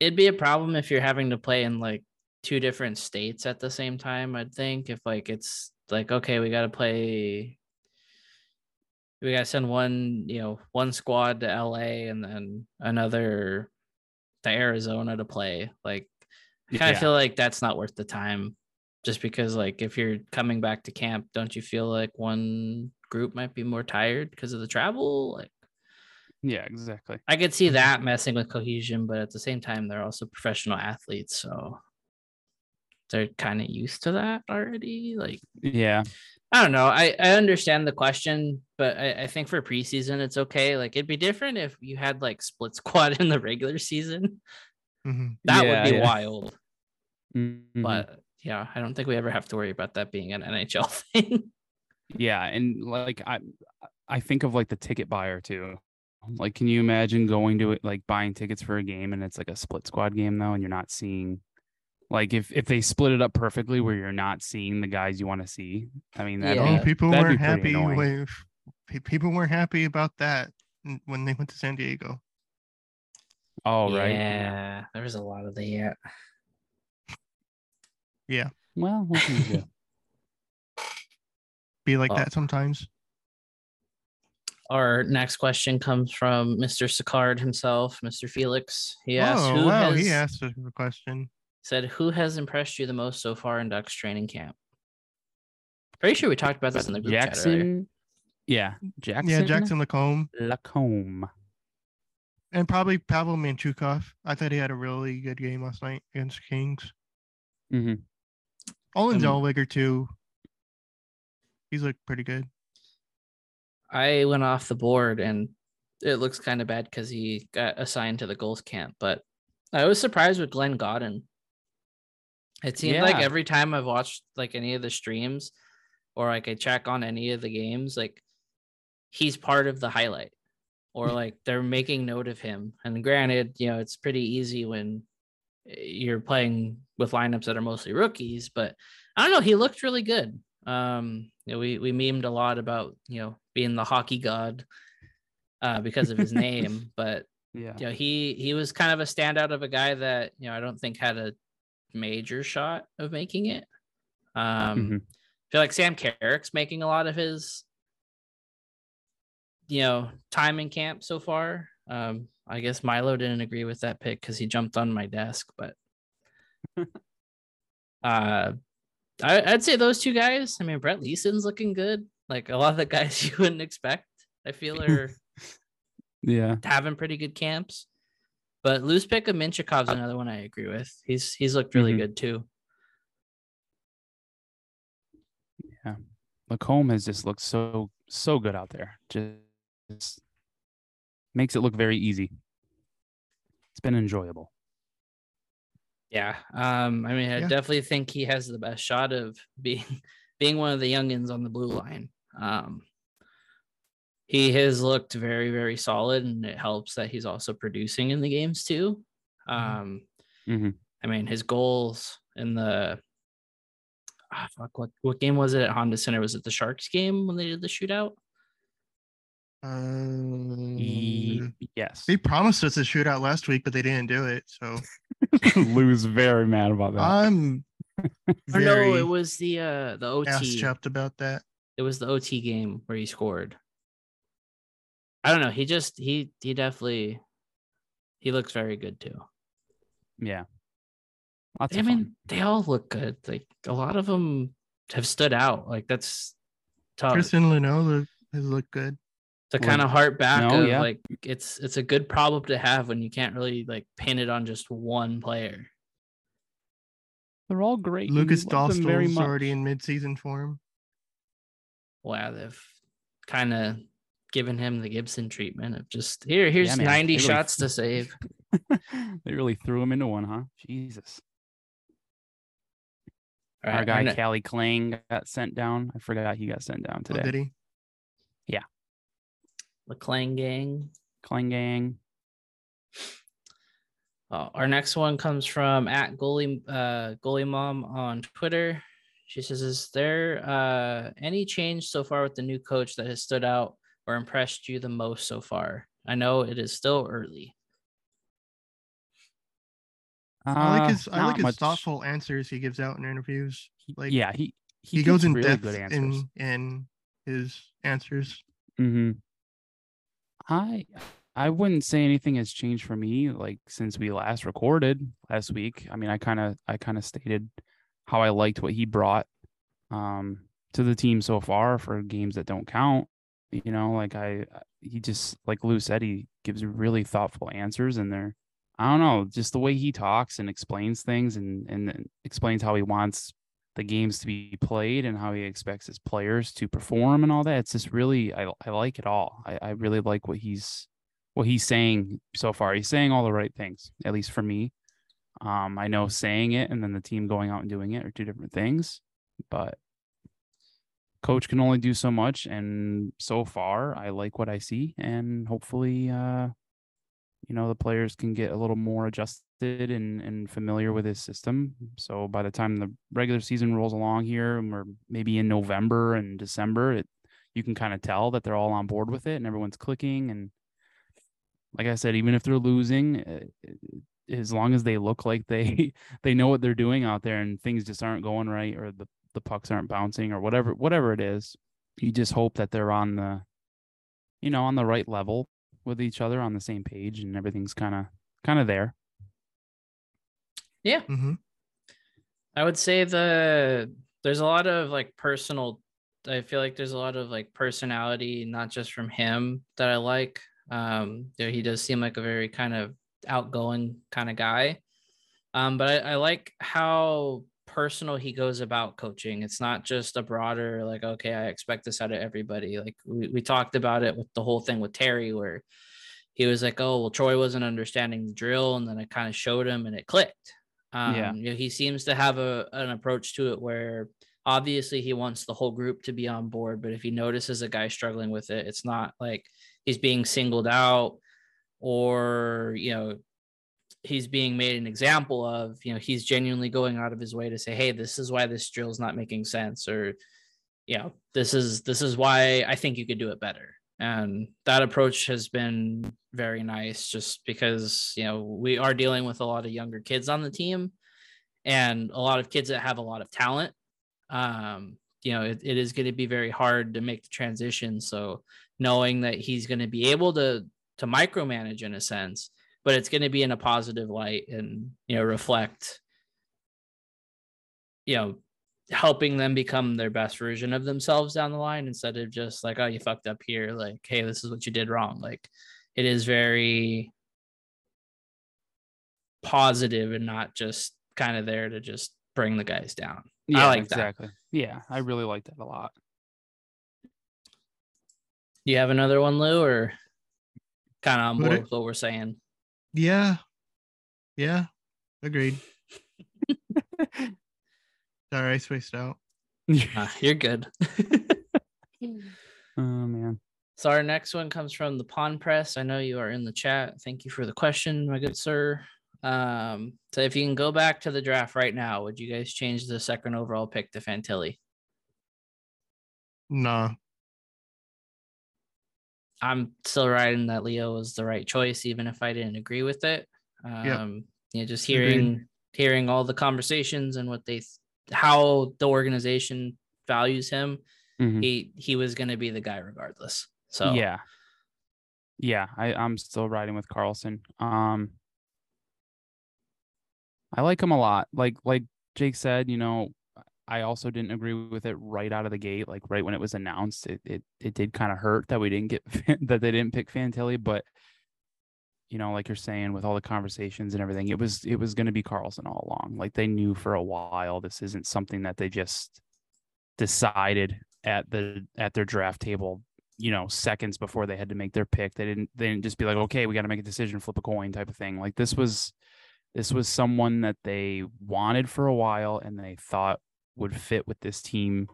it'd be a problem if you're having to play in like two different states at the same time i'd think if like it's like okay we got to play we got to send one you know one squad to la and then another to arizona to play like i kind of Yeah. feel like that's not worth the time just because like if you're coming back to camp don't you feel like one group might be more tired because of the travel like Yeah, exactly. I could see that messing with cohesion, but at the same time, they're also professional athletes, so they're kind of used to that already. Like, Yeah. I don't know. I, I understand the question, but I, I think for preseason, it's okay. Like, it'd be different if you had like split squad in the regular season. hmm That Yeah, would be yeah. wild. Mhm. But yeah, I don't think we ever have to worry about that being an NHL thing. Yeah, and like I I think of like the ticket buyer too. Like can you imagine going to it like buying tickets for a game and it's like a split squad game though and you're not seeing Like if if they split it up perfectly where you're not seeing the guys you want to see, I mean that Yeah. Oh, people that'd weren't pretty happy with people weren't happy about that when they went to San Diego. Oh right. Yeah, there was a lot of the yeah. Well, what can you do? Be like Oh. that sometimes. Our next question comes from Mr. Sicard himself, Mr. Felix. He asked, oh "Who wow, has he asked a question. said who has impressed you the most so far in Ducks training camp?" Pretty sure we talked about this in the group chat earlier. Jackson. Yeah, Jackson. Yeah, Jackson Lacombe Lacombe. and probably Pavel Mintyukov. I thought he had a really good game last night against the Kings. hmm Olen Um, Zellweger too. He's looked pretty good. I went off the board and it looks kind of bad because he got assigned to the Gulls camp. But I was surprised with Glenn Gawdin. It seemed like every time I've watched like any of the streams or like I check on any of the games, like he's part of the highlight or like they're making note of him. And granted, you know, it's pretty easy when you're playing with lineups that are mostly rookies, but I don't know. He looked really good. Um, you know, we we memed a lot about you know being the hockey god uh, because of his name, but Yeah. you know he he was kind of a standout of a guy that you know I don't think had a major shot of making it. Um, Mhm. I feel like Sam Carrick's making a lot of his you know time in camp so far. Um, I guess Milo didn't agree with that pick because he jumped on my desk, but uh I, I'd say those two guys. I mean, Brett Leason's looking good. Like a lot of the guys you wouldn't expect, I feel are Yeah. having pretty good camps. But loose pick of Mintyukov's another one I agree with. He's he's looked really Mhm. good too. Yeah, Lacombe has just looked so so good out there. Just makes it look very easy. It's been enjoyable. Yeah. Um, I mean, I Yeah. definitely think he has the best shot of being being one of the youngins on the blue line. Um he has looked very, very solid, and it helps that he's also producing in the games too. Um Mhm. I mean, his goals in the ah, fuck, what what game was it at Honda Center? Was it the Sharks game when they did the shootout? Ye- yes. they promised us a shootout last week, but they didn't do it. So Lou's very mad about that. I'm Or very no, it was the uh the ass OT. Chopped about that. It was the OT game where he scored. I don't know. He just he he definitely he looks very good too. yeah. Lots I mean, fun. they all look good. Like a lot of them have stood out. Like that's tough Kristen Leno look- has looked good. To Well, kind of harp back no, of yeah. like it's it's a good problem to have when you can't really like pin it on just one player. They're all great. Lukas we love them very Dostal's already in midseason form. Wow, they've kind of given him the Gibson treatment of just here, here's man, 90 really- shots to save. they really threw him into one, huh? Jesus. All Our right, guy ne- Calle Clang got sent down. I forgot he got sent down Oh, today. did he? The Clang gang. Clang gang. Uh, our next one comes from at goalie uh, goalie mom on Twitter. She says, "Is there uh, any change so far with the new coach that has stood out or impressed you the most so far? I know it is still early. I like Uh, his I like his much. thoughtful answers he gives out in interviews. Like, yeah, he He, he, goes in really depth good in in his answers. hmm I I wouldn't say anything has changed for me like since we last recorded last week. I mean, I kind of I kind of stated how I liked what he brought um to the team so far for games that don't count. You know, like I he just like Lou said he gives really thoughtful answers and they're I don't know, just the way he talks and explains things and and explains how he wants the games to be played and how he expects his players to perform and all that. It's just really I I like it all. I, I really like what he's what he's saying so far. He's saying all the right things, at least for me. Um, I know saying it and then the team going out and doing it are two different things, but coach can only do so much. And so far, I like what I see, and hopefully, uh, you know, the players can get a little more adjusted and and familiar with his system. So by the time the regular season rolls along here, and we're maybe in November and December, it you can kind of tell that they're all on board with it and everyone's clicking. And like I said, even if they're losing, eh, as long as they look like they they know what they're doing out there and things just aren't going right or the the pucks aren't bouncing or whatever whatever it is, you just hope that they're on the you know on the right level with each other on the same page and everything's kind of kind of there. Yeah. hmm I would say the there's a lot of like personal I feel like there's a lot of like personality, not just from him that I like. Um, you know, he does seem like a very kind of outgoing kind of guy. Um, but I, I like how personal he goes about coaching. It's not just a broader, like, okay, I expect this out of everybody. Like we, we talked about it with the whole thing with Terry, where he was like, oh, well, Troy wasn't understanding the drill. And then I kind of showed him and it clicked. Um, Yeah. you know, he seems to have a, an approach to it where obviously he wants the whole group to be on board, but if he notices a guy struggling with it, it's not like he's being singled out or, you know, he's being made an example of, you know, he's genuinely going out of his way to say, Hey, this is why this drill is not making sense. Or, you know, this is, this is why I think you could do it better. And that approach has been very nice just because, you know, we are dealing with a lot of younger kids on the team and a lot of kids that have a lot of talent um, you know, it, it is going to be very hard to make the transition. So knowing that he's going to be able to to micromanage in a sense, but it's going to be in a positive light and you know reflect, you know, helping them become their best version of themselves down the line instead of just like, oh, you fucked up here, like, hey, this is what you did wrong. Like, it is very positive and not just kind of there to just bring the guys down. Yeah, like that. exactly. Yeah, I really like that a lot. Do you have another one, Lou, or kind of on Would board it- with what we're saying? Yeah. Yeah. Agreed. Sorry, I spaced out. Uh, you're good. Oh man. so our next one comes from the Pawn Press. I know you are in the chat. Thank you for the question, my good sir. Um, so if you can go back to the draft right now, would you guys change the second overall pick to Fantilli? Nah. I'm still riding that Leo was the right choice, even if I didn't agree with it. Um, you know, just Agreed. hearing hearing all the conversations and what they th- how the organization values him, Mhm. he he was going to be the guy regardless. So Yeah. Yeah, I, I'm still riding with Carlsson. Um I like him a lot. Like like Jake said, you know, I also didn't agree with it right out of the gate. Like right when it was announced, it it, it did kind of hurt that we didn't get that they didn't pick Fantilli, but you know, like you're saying, with all the conversations and everything, it was it was going to be Carlsson all along. Like they knew for a while this isn't something that they just decided at the at their draft table you know seconds before they had to make their pick. They didn't they didn't just be like okay we got to make a decision flip a coin type of thing. Like this was this was someone that they wanted for a while and they thought would fit with this team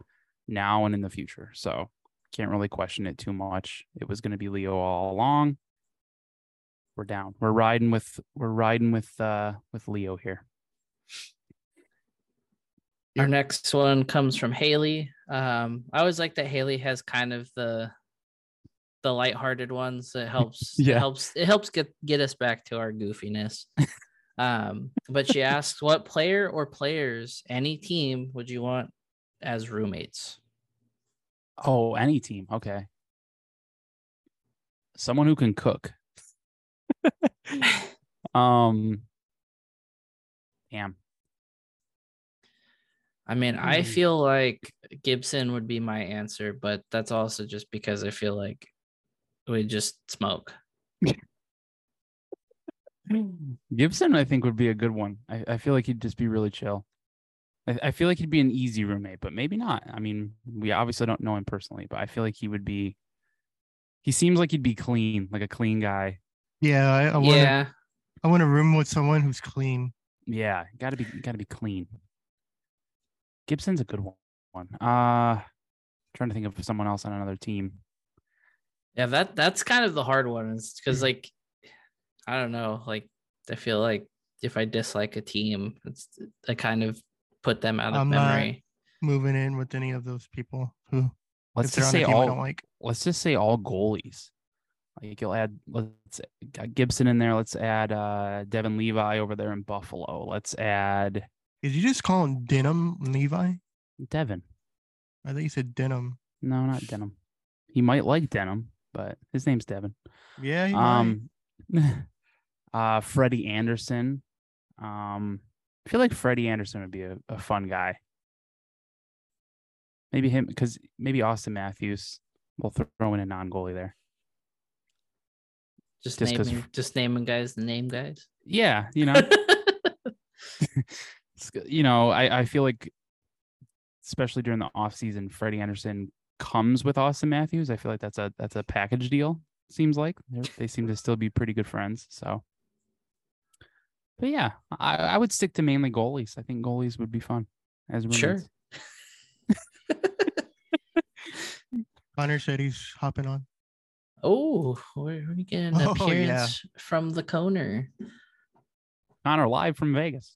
now and in the future. So can't really question it too much. It was going to be leo all along we're down we're riding with we're riding with uh with leo here Our next one comes from Haley. Um, I always like that Haley has kind of the the lighthearted ones. It helps. It Yeah. helps. It helps get get us back to our goofiness. um, but she asked, "What player or players, any team, would you want as roommates?" oh any team okay someone who can cook um damn I mean, I Hmm. feel like Gibson would be my answer, but that's also just because I feel like we just smoke. Gibson, I think, would be a good one. I, I feel like he'd just be really chill. I, I feel like he'd be an easy roommate, but maybe not. I mean, we obviously don't know him personally, but I feel like he would be. He seems like he'd be clean, like a clean guy. Yeah, I, I want to. yeah, I want a room with someone who's clean. Yeah, gotta be, gotta be clean. Gibson's a good one. Uh, trying to think of someone else on another team. Yeah, that that's kind of the hard one. Is Mm. because like I don't know, like I feel like if I dislike a team, it's I kind of put them out of I'm not- memory. Moving in with any of those people who Let's just say all. like. Let's just say all goalies. Like you'll add let's got Gibson in there. Let's add uh Devon Levi over there in Buffalo. Let's add Did you just call him Denim Levi? Devon. I thought you said Denim. No, not Denim. He might like denim, but his name's Devon. Yeah. Um, uh, Freddie Andersen. Um, I feel like Freddie Andersen would be a, a fun guy. Maybe him, because maybe Auston Matthews. We'll throw in a non goalie there. Just, just 'cause naming, just naming guys, the name guys. Yeah, you know, you know, I I feel like, especially during the off season, Freddie Andersen comes with Auston Matthews. I feel like that's a that's a package deal. Seems like They're- they seem to still be pretty good friends. So, but yeah, I, I would stick to mainly goalies. I think goalies would be fun as Sure. roommates. Connor said he's hopping on. Oh, we're, we getting an Oh, yeah. appearance from the corner. Connor live from Vegas.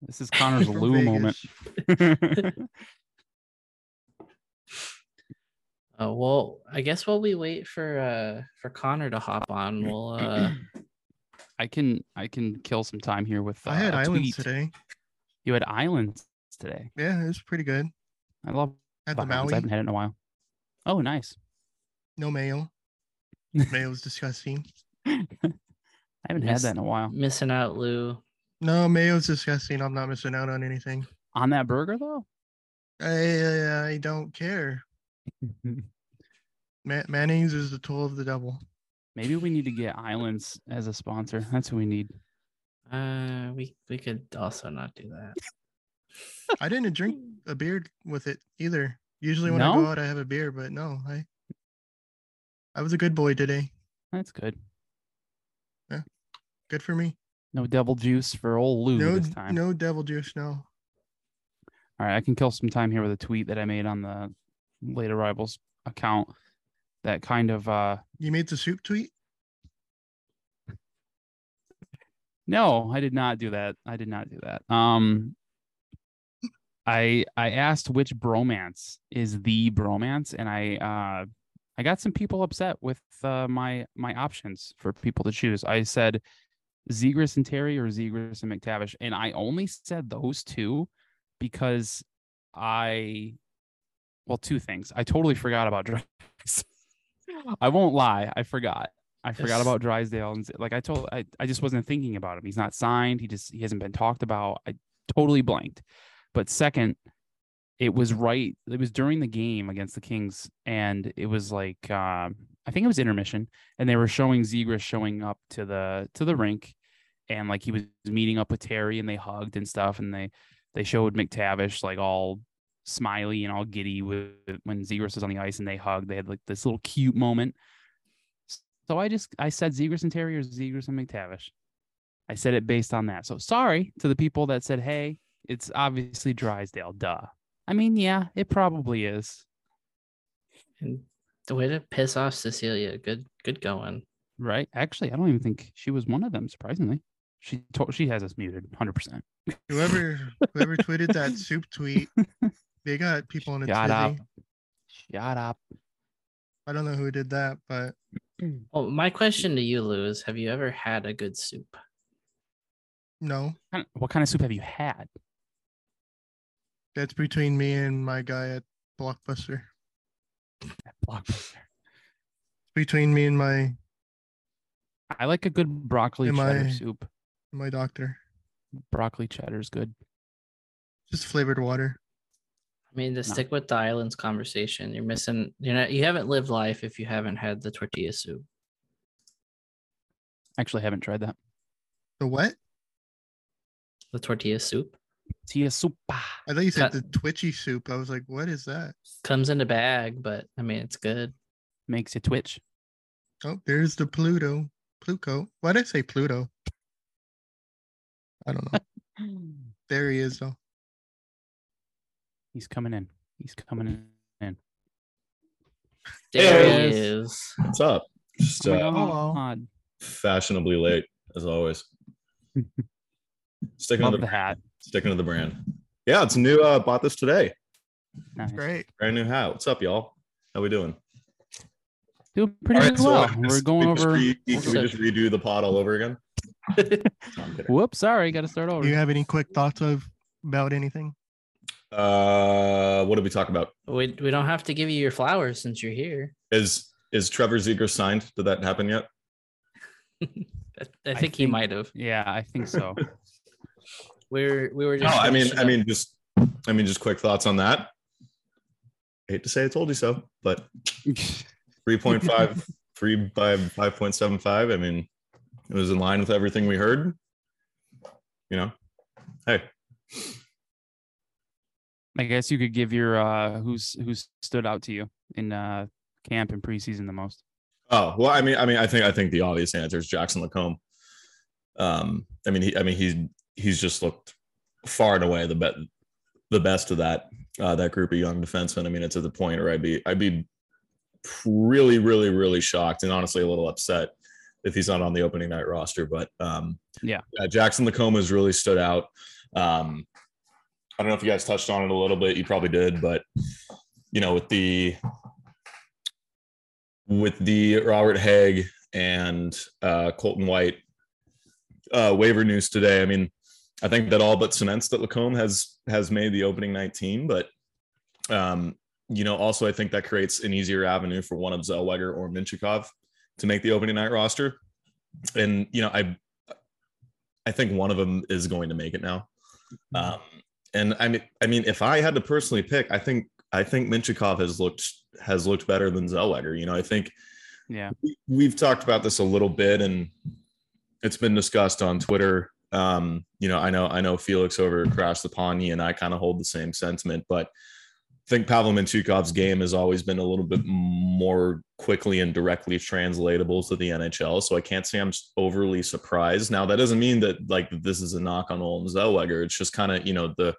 This is Connor's From Lou moment. Oh well, I guess while we wait for uh for Connor to hop on, we'll uh I can I can kill some time here with. Uh, I had a islands tweet. today. You had islands today. Yeah, it was pretty good. I love Had the islands. I haven't had it in a while. Oh, nice. no mayo. Mayo's disgusting. I haven't had that in a while. missing out, Lou. No, mayo's disgusting. I'm not missing out on anything. On that burger though. I, I don't care. Ma- mayonnaise is the tool of the devil. Maybe we need to get Islands as a sponsor. That's what we need. Uh, we we could also not do that. I didn't drink a beer with it either. Usually when I go out, I have a beer, but no, I I was a good boy today. That's good. Yeah. Good for me. No devil juice for old Lou No, this time. no devil juice. No. All right, I can kill some time here with a tweet that I made on the late arrivals account that kind of uh You made the soup tweet. No, I did not do that. I did not do that. Um I I asked which bromance is the bromance and I uh I got some people upset with uh, my my options for people to choose. I said Zegras and Terry or Zegras and McTavish and I only said those two because I well two things. I totally forgot about Dries. I won't lie, I forgot. I forgot about Drysdale and like I told I, I just wasn't thinking about him. He's not signed. He just he hasn't been talked about. I totally blanked. But second, it was right. It was during the game against the Kings, and it was like um, I think it was intermission, and they were showing Zegras showing up to the to the rink, and like he was meeting up with Terry, and they hugged and stuff, and they they showed McTavish like all smiley and all giddy with when Zegras was on the ice, and they hugged. They had like this little cute moment. So I just I said Zegras and Terry or Zegras and McTavish. I said it based on that. So sorry to the people that said, "Hey, it's obviously Drysdale." Duh. I mean, yeah, it probably is. And the way to piss off Cecilia, good good going. Right? Actually, I don't even think she was one of them. Surprisingly, she told she has us muted, hundred percent. Whoever whoever tweeted that soup tweet, they got people in a Shut up. Shut up. I don't know who did that, but Well, my question to you, Lou, is have you ever had a good soup? no, What kind of soup have you had? That's between me and my guy at Blockbuster. at Blockbuster? Between me and my I like a good broccoli Am cheddar I- soup. my doctor. Broccoli cheddar is good. Just flavored water. I mean, to stick with the islands conversation, you're missing. You know, you haven't lived life if you haven't had the tortilla soup. Actually, haven't tried that. The what? The tortilla soup Tia soup. I thought you said Cut- the twitchy soup. I was like, what is that? comes in a bag, but I mean, it's good. Makes you twitch. Oh, there's the Pluto. Pluty. Why did I say Pluto? I don't know. there he is though. He's coming in. He's coming in. There Hey, he guys. is. What's up? Just Oh uh, Hello. Fashionably late as always. Sticking Love to the, the hat. Sticking to the brand. Yeah, it's new. Uh, bought this today. Nice. Great. Brand new hat. What's up, y'all? How we doing? Doing pretty All right, so, well. uh, We're just- going we over. re- can we just redo the pod all over again? No, Whoops, sorry, got to start over. Do you have any quick thoughts of about anything? Uh, what did we talk about? We we don't have to give you your flowers since you're here. Is is Trevor Zegras signed? Did that happen yet? I, I I think he might have. Yeah, I think so. We're we were No, just. I mean, I mean, just, I mean, just quick thoughts on that. hate to say I told you so, but 3.5, three by 5.75. I mean, it was in line with everything we heard. You know, hey, I guess you could give your uh who's who's stood out to you in uh camp and preseason the most. Oh well, I mean, I mean, I think I think the obvious answer is Jackson Lacombe. Um, I mean, he, I mean, he's he's just looked far and away the best the best of that uh, that group of young defensemen. I mean, it's at the point where I'd be I'd be really, really, really shocked and honestly a little upset if he's not on the opening night roster. But um, Yeah. Jackson Lacombe has really stood out. Um, I don't know if you guys touched on it a little bit. You probably did, but you know, with the with the Robert Hagg and uh, Colton White uh, waiver news today, I mean, I think that all but cements that Lacombe has has made the opening 19, but um, you know, also I think that creates an easier avenue for one of Zellweger or Mintyukov to make the opening night roster. And you know, I I think one of them is going to make it now. Um, and I mean, I mean, if I had to personally pick, I think I think Mintyukov has looked has looked better than Zellweger. You know, I think Yeah. we- we've talked about this a little bit, and it's been discussed on Twitter. Um, you know, I know I know Felix over at Crash the Pond and I kind of hold the same sentiment, but I think Pavel Mintyukov's game has always been a little bit more quickly and directly translatable to the NHL. So I can't say I'm overly surprised. Now that doesn't mean that like this is a knock on Olen Zellweger. It's just kind of you know the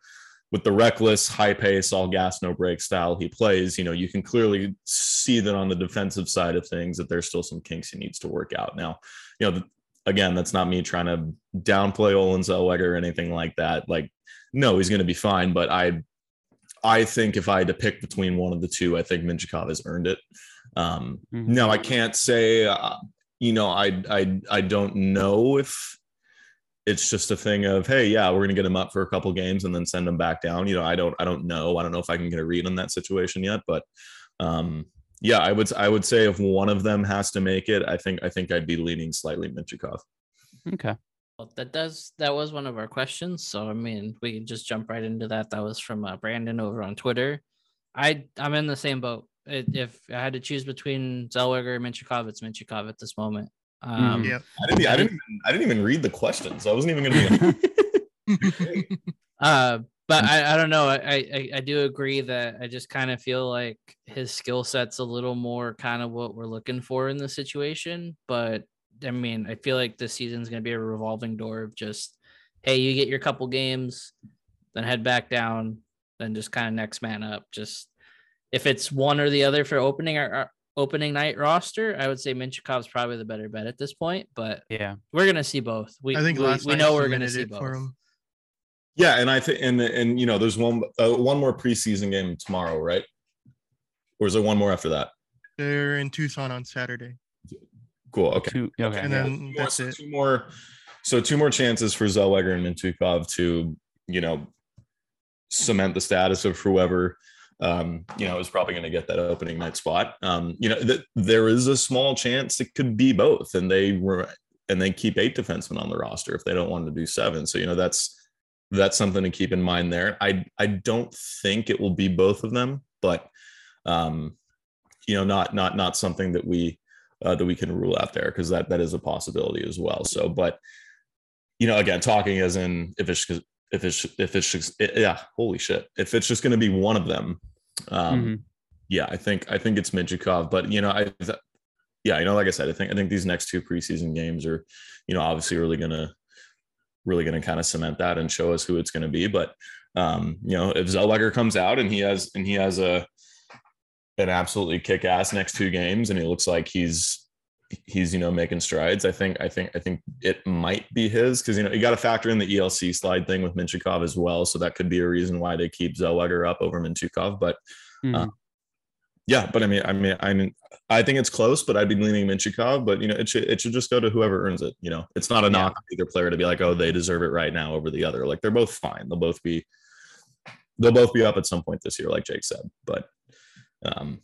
with the reckless, high pace, all gas, no break style he plays. You know you can clearly see that on the defensive side of things that there's still some kinks he needs to work out. Now you know again that's not me trying to downplay Olen Zellweger or anything like that. Like no, he's going to be fine, but I I think if I had to pick between one of the two, I think Mintyukov has earned it. Um, Mhm. No, I can't say. Uh, you know, I I I don't know if it's just a thing of hey, yeah, we're gonna get him up for a couple games and then send him back down. You know, I don't I don't know. I don't know if I can get a read on that situation yet, but um, yeah, I would I would say if one of them has to make it, I think I think I'd be leaning slightly Mintyukov. Okay. Well, that does that was one of our questions. So I mean, we can just jump right into that. That was from uh, Brandon over on Twitter. I I'm in the same boat. It, if I had to choose between Zellweger and Mintyukov, it's Mintyukov at this moment. Um, Yeah. I didn't I didn't even, I didn't even read the questions. I wasn't even gonna be. Uh, but mm. I, I don't know. I, I I do agree that I just kind of feel like his skill set's a little more kind of what we're looking for in the situation. But I mean, I feel like this season's gonna be a revolving door of just, hey, you get your couple games, then head back down, then just kind of next man up. Just if it's one or the other for opening our, our opening night roster, I would say Mintyukov's probably the better bet at this point. But Yeah. we're gonna see both. We I think we, last we know we're gonna cemented see it both. For him. yeah, and I think and and you know, there's one uh, one more preseason game tomorrow, right? Or is there one more after that? They're in Tucson on Saturday. Cool. Okay. Two, okay. And Yeah, then two more- that's so it. Two more. So two more chances for Zellweger and Mintyukov to, you know, cement the status of whoever, um, you know, is probably going to get that opening night spot. Um, you know, th- there is a small chance it could be both, and they were and they keep eight defensemen on the roster if they don't want to do seven. So you know that's that's something to keep in mind there. I I don't think it will be both of them, but um, you know, not not not something that we uh, that we can rule out there because that that is a possibility as well. So, but you know, again, talking as in if it's if it's if it's just yeah, holy shit, if it's just going to be one of them, um, Mhm. yeah, I think I think it's Mintyukov. But you know, I th- yeah, you know, like I said, I think I think these next two preseason games are, you know, obviously really gonna really gonna kind of cement that and show us who it's gonna be. But um, you know, if Zellweger comes out and he has and he has a an absolutely kick ass next two games and he looks like he's he's you know making strides. I think I think I think it might be his because you know you got to factor in the ELC slide thing with Mintyukov as well, so that could be a reason why they keep Zellweger up over Mintyukov. But uh, yeah, but I mean, I mean, I mean, I think it's close, but I'd be leaning Mintyukov. But you know, it should it should just go to whoever earns it. You know, it's not a Yeah. knock on either player to be like, oh, they deserve it right now over the other. Like they're both fine. They'll both be they'll both be up at some point this year, like Jake said. But um,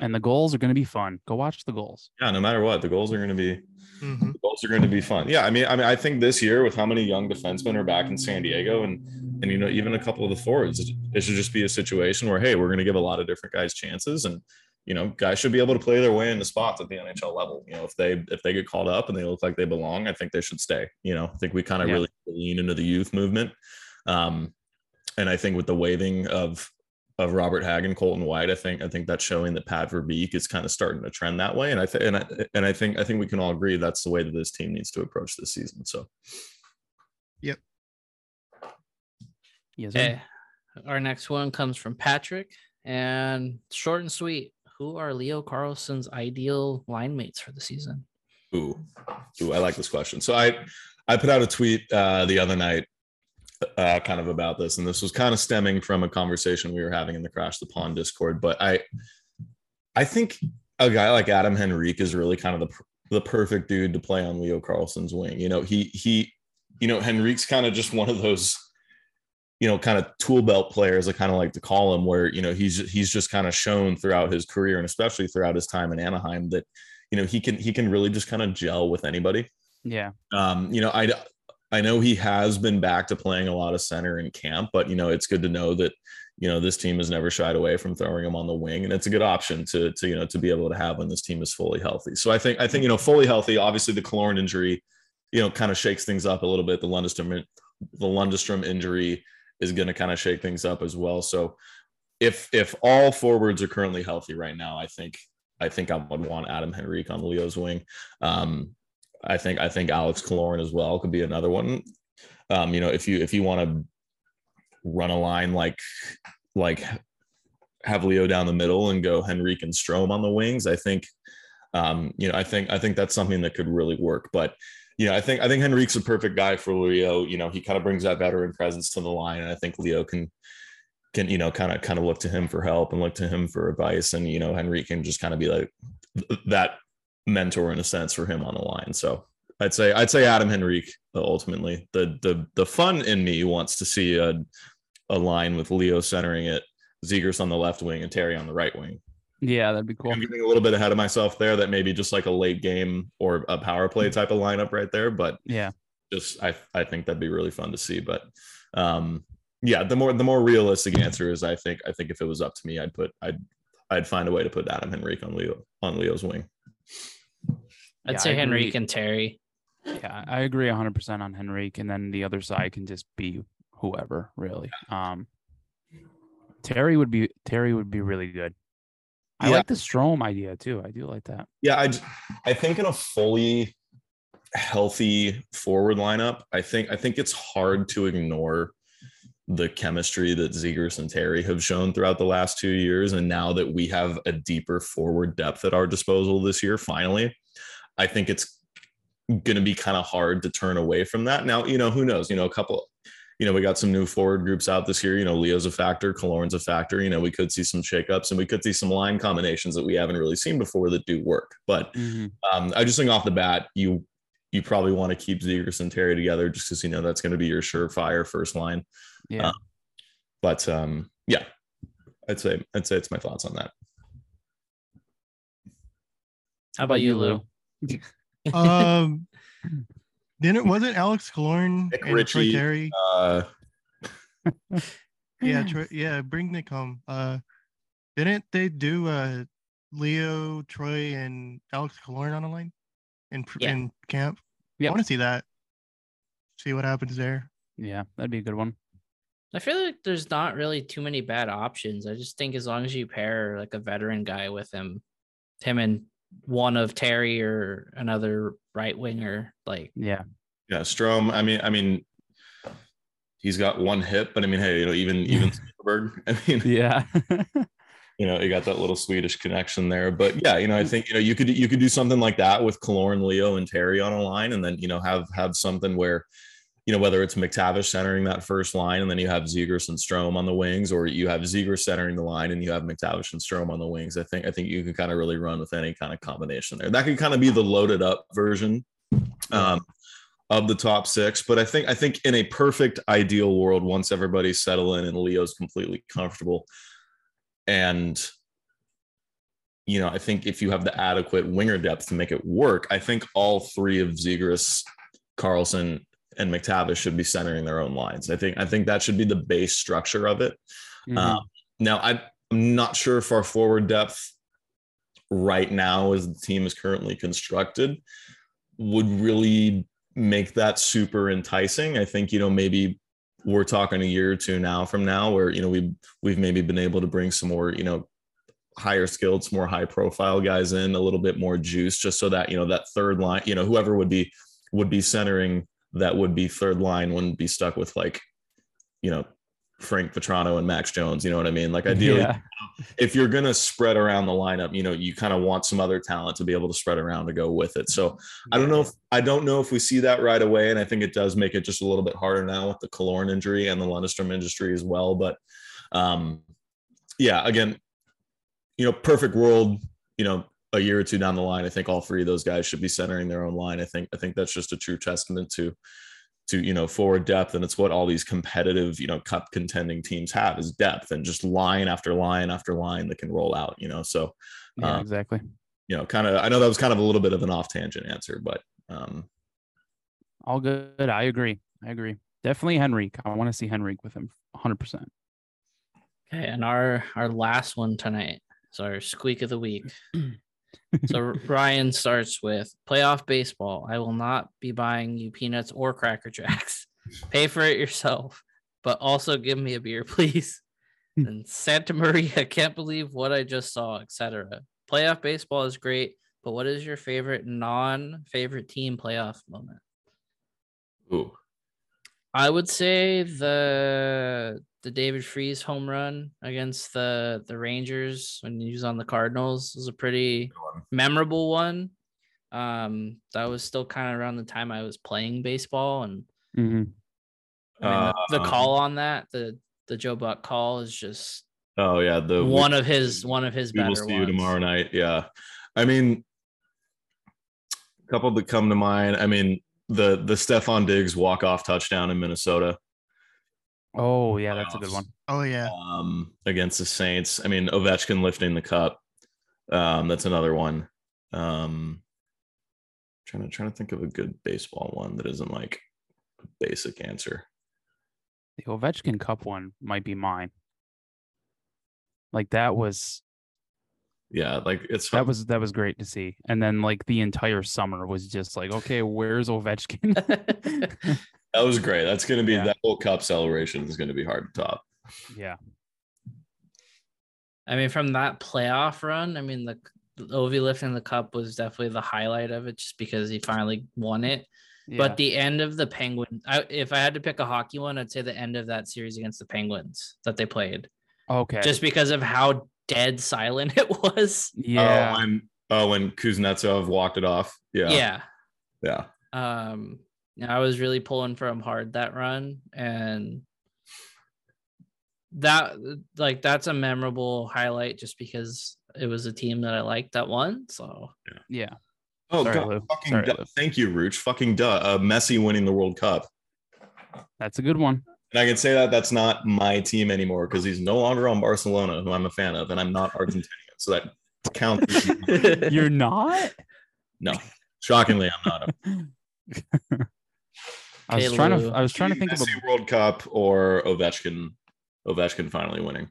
and the goals are going to be fun. Go watch the goals. yeah, no matter what, the goals are going to be Mhm. the goals are going to be fun. Yeah, I mean, I mean, I think this year with how many young defensemen are back in San Diego, and and you know even a couple of the forwards, it, it should just be a situation where hey, we're going to give a lot of different guys chances, and you know guys should be able to play their way into spots at the NHL level. You know, if they if they get called up and they look like they belong, I think they should stay. You know, I think we kind of Yeah. really lean into the youth movement, um, and I think with the waving of of Robert Hagen, Colton White, I think I think that's showing that Pat Verbeek is kind of starting to trend that way, and I think and I and I think I think we can all agree that's the way that this team needs to approach this season. So yep. Yes, sir. Okay. Our next one comes from Patrick and short and sweet. Who are Leo Carlsson's ideal line mates for the season? ooh, ooh, I like this question. So I I put out a tweet uh, the other night, uh, kind of about this, and this was kind of stemming from a conversation we were having in the Crash the Pond Discord. But I I think a guy like Adam Henrique is really kind of the the perfect dude to play on Leo Carlsson's wing. You know, he he, you know, Henrique's kind of just one of those, you know, kind of tool belt players. I kind of like to call him, where you know he's he's just kind of shown throughout his career and especially throughout his time in Anaheim that you know he can he can really just kind of gel with anybody. Yeah. Um, you know, I I know he has been back to playing a lot of center in camp, but you know, it's good to know that you know this team has never shied away from throwing him on the wing, and it's a good option to to you know to be able to have when this team is fully healthy. So I think I think you know fully healthy. Obviously, the Killorn injury, you know, kind of shakes things up a little bit. The Lundestrom the Lundestrom injury is going to kind of shake things up as well. So if if all forwards are currently healthy right now, I think I think I would want Adam Henrique on Leo's wing. Um, I think I think Alex Killorn as well could be another one. Um, you know, if you if you want to run a line like like have Leo down the middle and go Henrique and Strome on the wings, I think um, you know, I think I think that's something that could really work. But you know, I think I think Henrique's a perfect guy for Leo. You know, he kind of brings that veteran presence to the line, and I think Leo can can you know kind of kind of look to him for help and look to him for advice, and you know, Henrique can just kind of be like that mentor in a sense for him on the line. So I'd say I'd say Adam Henrique ultimately. The the the fun in me wants to see a a line with Leo centering it, Zegras on the left wing and Terry on the right wing. Yeah, that'd be cool. I'm getting a little bit ahead of myself there. That maybe just like a late game or a power play type of lineup right there. But Yeah. just I I think that'd be really fun to see. But um yeah, the more the more realistic answer is I think I think if it was up to me, I'd put I'd I'd find a way to put Adam Henrique on Leo on Leo's wing. I'd Yeah, say I agree. Henrique and Terry. Yeah, I agree 100% on Henrique, and then the other side can just be whoever, really. Um, Terry would be Terry would be really good. I Yeah. like the Strome idea too. I do like that. Yeah, I I think in a fully healthy forward lineup, I think I think it's hard to ignore the chemistry that Zegras and Terry have shown throughout the last two years. And now that we have a deeper forward depth at our disposal this year, finally, I think it's going to be kind of hard to turn away from that. Now, you know, who knows? You know, a couple, you know, we got some new forward groups out this year. You know, Leo's a factor, Killorn's a factor. You know, we could see some shakeups and we could see some line combinations that we haven't really seen before that do work. But Mhm. um, I just think off the bat, you you probably want to keep Zegras and Terry together just because you know that's going to be your surefire first line. Yeah. Uh, But um, yeah, I'd say I'd say it's my thoughts on that. How about you, Lou? Um, didn't wasn't Alex Killorn Nick and Troy Terry? Uh, Yeah, Troy, yeah, bring Nick home. Uh, didn't they do uh Leo, Troy, and Alex Killorn on a line in Yeah. in camp? Yep. I want to see that. See what happens there. yeah, that'd be a good one. I feel like there's not really too many bad options. I just think as long as you pair like a veteran guy with him, him and one of Terry or another right winger, like Yeah. yeah, Strome. I mean, I mean, he's got one hip, but I mean, hey, you know, even even Silfverberg. I mean, Yeah. you know, you got that little Swedish connection there. But yeah, you know, I mm. think you know you could you could do something like that with Killorn, Leo, and Terry on a line, and then you know have have something where you know, whether it's McTavish centering that first line and then you have Zegras and Strome on the wings, or you have Zegras centering the line and you have McTavish and Strome on the wings. I think I think you can kind of really run with any kind of combination there. That could kind of be the loaded up version um, of the top six. But I think I think in a perfect ideal world, once everybody's settled in and Leo's completely comfortable, and you know, I think if you have the adequate winger depth to make it work, I think all three of Zegras, Carlsson, and McTavish should be centering their own lines. I think I think that should be the base structure of it. Mhm. Um, now I, I'm not sure if our forward depth right now, as the team is currently constructed, would really make that super enticing. I think you know maybe we're talking a year or two now from now where you know we we've maybe been able to bring some more you know higher skilled, some more high profile guys in, a little bit more juice, just so that you know that third line, you know whoever would be would be centering that would be third line wouldn't be stuck with like you know Frank Vatrano and Max Jones. You know what I mean? Like ideally, Yeah. if you're gonna spread around the lineup, you know, you kind of want some other talent to be able to spread around to go with it. So I don't know if I don't know if we see that right away, and I think it does make it just a little bit harder now with the Killorn injury and the Lundstrom industry as well. But um, yeah, again, you know, perfect world, you know, a year or two down the line, I think all three of those guys should be centering their own line. I think I think that's just a true testament to to you know forward depth and it's what all these competitive you know cup contending teams have is depth and just line after line after line that can roll out you know so Yeah, uh, exactly. you know kind of i know that was kind of a little bit of an off tangent answer but um All good. I agree. I agree. Definitely Henrique. I want to see Henrique with him 100%. Okay, and our our last one tonight is our squeak of the week. so Ryan starts with playoff baseball. I will not be buying you peanuts or cracker jacks. Pay for it yourself, but also give me a beer, please. Hmm. and Santa Maria, can't believe what I just saw, etc. Playoff baseball is great, but what is your favorite non-favorite team playoff moment? ooh, I would say the the David Freese home run against the the Rangers when he was on the Cardinals was a pretty one. memorable one. Um, that was still kind of around the time I was playing baseball, and Mhm. I mean, the, the Um, call on that the the Joe Buck call is just oh yeah the one of his one of his we will better see you tomorrow night yeah i mean a couple that come to mind i mean the the stefon diggs walk-off touchdown in minnesota Oh, yeah, that's a good Playoffs. one. Oh yeah. um, against the Saints. I mean, Ovechkin lifting the cup. Um, that's another one. Um, trying to trying to think of a good baseball one that isn't like a basic answer. The Ovechkin Cup one might be mine. Like that was Yeah, like it's that was that was great to see. And then like the entire summer was just like, okay, where's Ovechkin? that was great. That's gonna be Yeah. that whole cup celebration is gonna be hard to top. yeah. I mean, from that playoff run, I mean, the Ovi lifting the cup was definitely the highlight of it, just because he finally won it. yeah. But the end of the Penguins, I, if I had to pick a hockey one, I'd say the end of that series against the Penguins that they played, okay. just because of how dead silent it was. yeah. Oh, when oh when Kuznetsov walked it off. Yeah. Yeah. Yeah. Um, I was really pulling for him hard that run, and that like that's a memorable highlight just because it was a team that I liked that won. So yeah. Oh Sorry, god, fucking Sorry, duh. Thank you, Rooch. Fucking duh. Uh, Messi winning the World Cup. That's a good one. And I can say that that's not my team anymore because he's no longer on Barcelona, who I'm a fan of, and I'm not Argentinian. So that counts. You're not? no, shockingly, I'm not. I was Okay, trying to I was trying to think of a World Cup or Ovechkin. Ovechkin finally winning.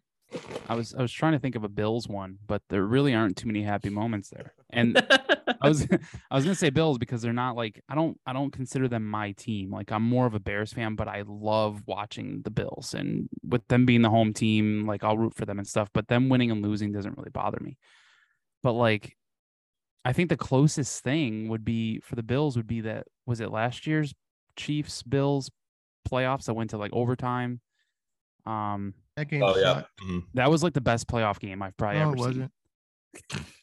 I was I was trying to think of a Bills one, but there really aren't too many happy moments there. And I was I was gonna say Bills because they're not like I don't I don't consider them my team. Like I'm more of a Bears fan, but I love watching the Bills and with them being the home team, like I'll root for them and stuff. But them winning and losing doesn't really bother me. But like I think the closest thing would be for the Bills would be that was it last year's Chiefs Bills playoffs that went to like overtime. Um, That game Oh yeah. sucked. Mhm. that was like the best playoff game I've probably No, ever it wasn't. seen.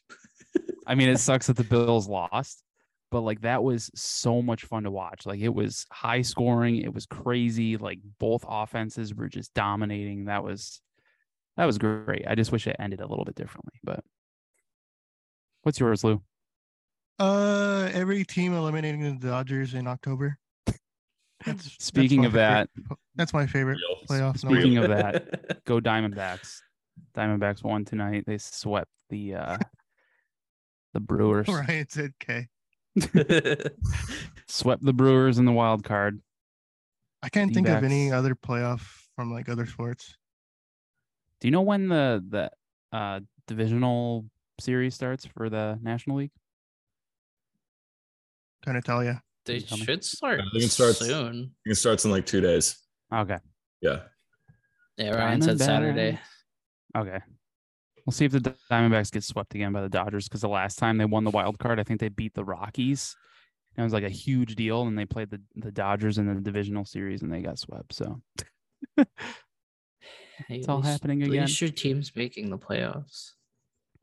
I mean, it sucks that the Bills lost, but like that was so much fun to watch. Like it was high scoring, it was crazy. Like both offenses were just dominating. That was that was great. I just wish it ended a little bit differently. But what's yours, Lou? Uh, every team eliminating the Dodgers in October. That's, that's Speaking my of that, favorite- that's my favorite Real. playoff. Speaking number. of that, go Diamondbacks. Diamondbacks won tonight. They swept the uh the Brewers. Ryan said K. Swept the Brewers in the wild card. I can't think of any other playoff from like other sports. Do you know when the the uh divisional series starts for the National League? Can I tell you. they Tell me. should start I think it starts- soon. It starts in like two days. Okay. Yeah. Yeah, Ryan said Saturday. Okay. We'll see if the Diamondbacks get swept again by the Dodgers because the last time they won the wild card, I think they beat the Rockies. And it was like a huge deal, and they played the, the Dodgers in the divisional series and they got swept. So it's at all least- happening At least your team's making the playoffs.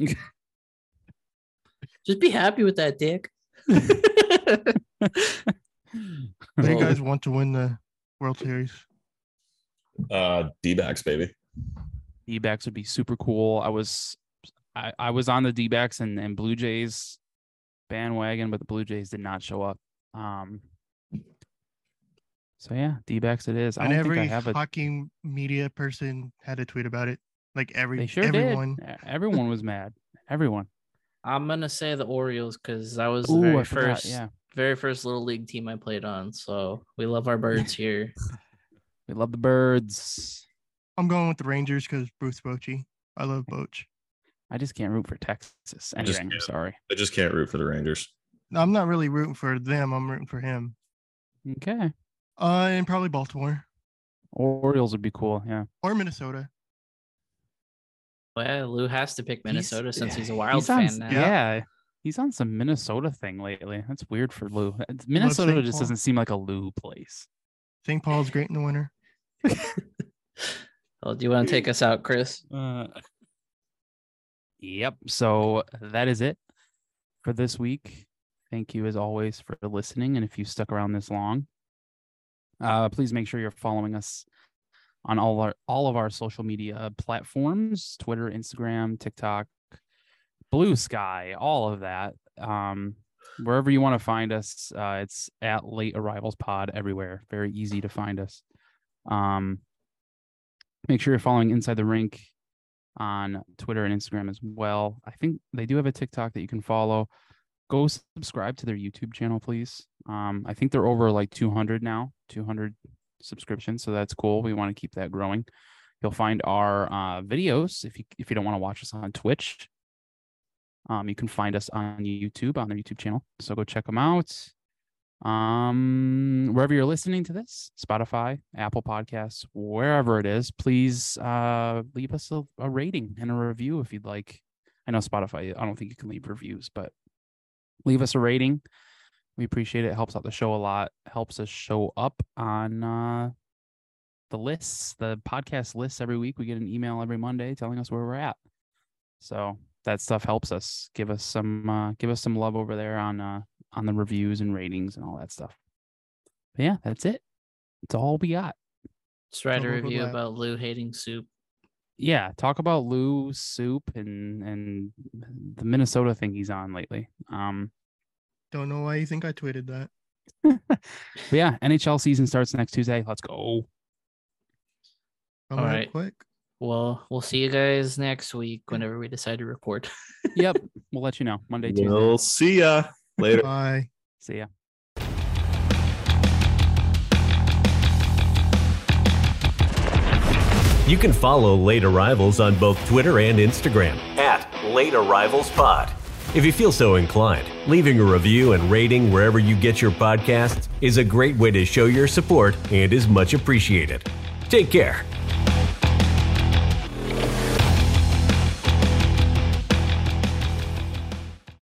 Just be happy with that, Dick. Do you guys want to win the World Series? Uh D-backs, baby. D backs would be super cool. I was I, I was on the D backs and, and Blue Jays bandwagon, but the Blue Jays did not show up. Um so yeah, D backs it is. I and don't every think I have a hockey media person had a tweet about it. Like every they sure everyone. did. Everyone was mad. Everyone. I'm gonna say the Orioles because that was the Ooh, very I forgot. first, Yeah. very first little league team I played on. So we love our birds here. We love the birds. I'm going with the Rangers because Bruce Bochy. I love Boch. I just can't root for Texas. I just Anyway, I'm can't. sorry. I just can't root for the Rangers. I'm not really rooting for them. I'm rooting for him. Okay. Uh, and probably Baltimore Orioles would be cool. Yeah. or Minnesota. Well, Lou has to pick He's- Minnesota since he's a he's Wild on fan s- now. Yeah. He's on some Minnesota thing lately. That's weird for Lou. It's- Minnesota St. just Paul. doesn't seem like a Lou place. St. Paul's great in the winter. Oh, do you want to take us out, Chris? Uh, yep. So that is it for this week. Thank you as always for listening. And if you stuck around this long, uh, please make sure you're following us on all our all of our social media platforms: Twitter, Instagram, TikTok, Blue Sky, all of that. Um, wherever you want to find us, uh, it's at Late Arrivals Pod everywhere. Very easy to find us. Um, make sure you're following Inside the Rink on Twitter and Instagram as well. I think they do have a TikTok that you can follow. Go subscribe to their YouTube channel, please. Um, I think they're over like 200 now, 200 subscriptions, so that's cool. We want to keep that growing. You'll find our uh, videos if you if you don't want to watch us on Twitch. Um, you can find us on YouTube on their YouTube channel, so go check them out. Um, wherever you're listening to this, Spotify, Apple Podcasts, wherever it is, please uh leave us a, a rating and a review if you'd like. I know Spotify, I don't think you can leave reviews, but leave us a rating. We appreciate it. it helps out the show a lot. Helps us show up on uh the lists, the podcast lists every week. We get an email every Monday telling us where we're at. So that stuff helps us. Give us some uh give us some love over there on uh on the reviews and ratings and all that stuff. But yeah, that's it. That's all we got. Just write a review blah. about Lou hating soup. Yeah, talk about Lou Soup and and the Minnesota thing he's on lately. Um Don't know why you think I tweeted that. but yeah, NHL season starts next Tuesday. Let's go. Coming up quick. Well, we'll see you guys next week whenever we decide to record. Yep, we'll let you know Monday, Tuesday. We'll see ya later. Bye. See ya. You can follow Late Arrivals on both Twitter and Instagram at Late Arrivals Pod. If you feel so inclined, leaving a review and rating wherever you get your podcasts is a great way to show your support and is much appreciated. Take care.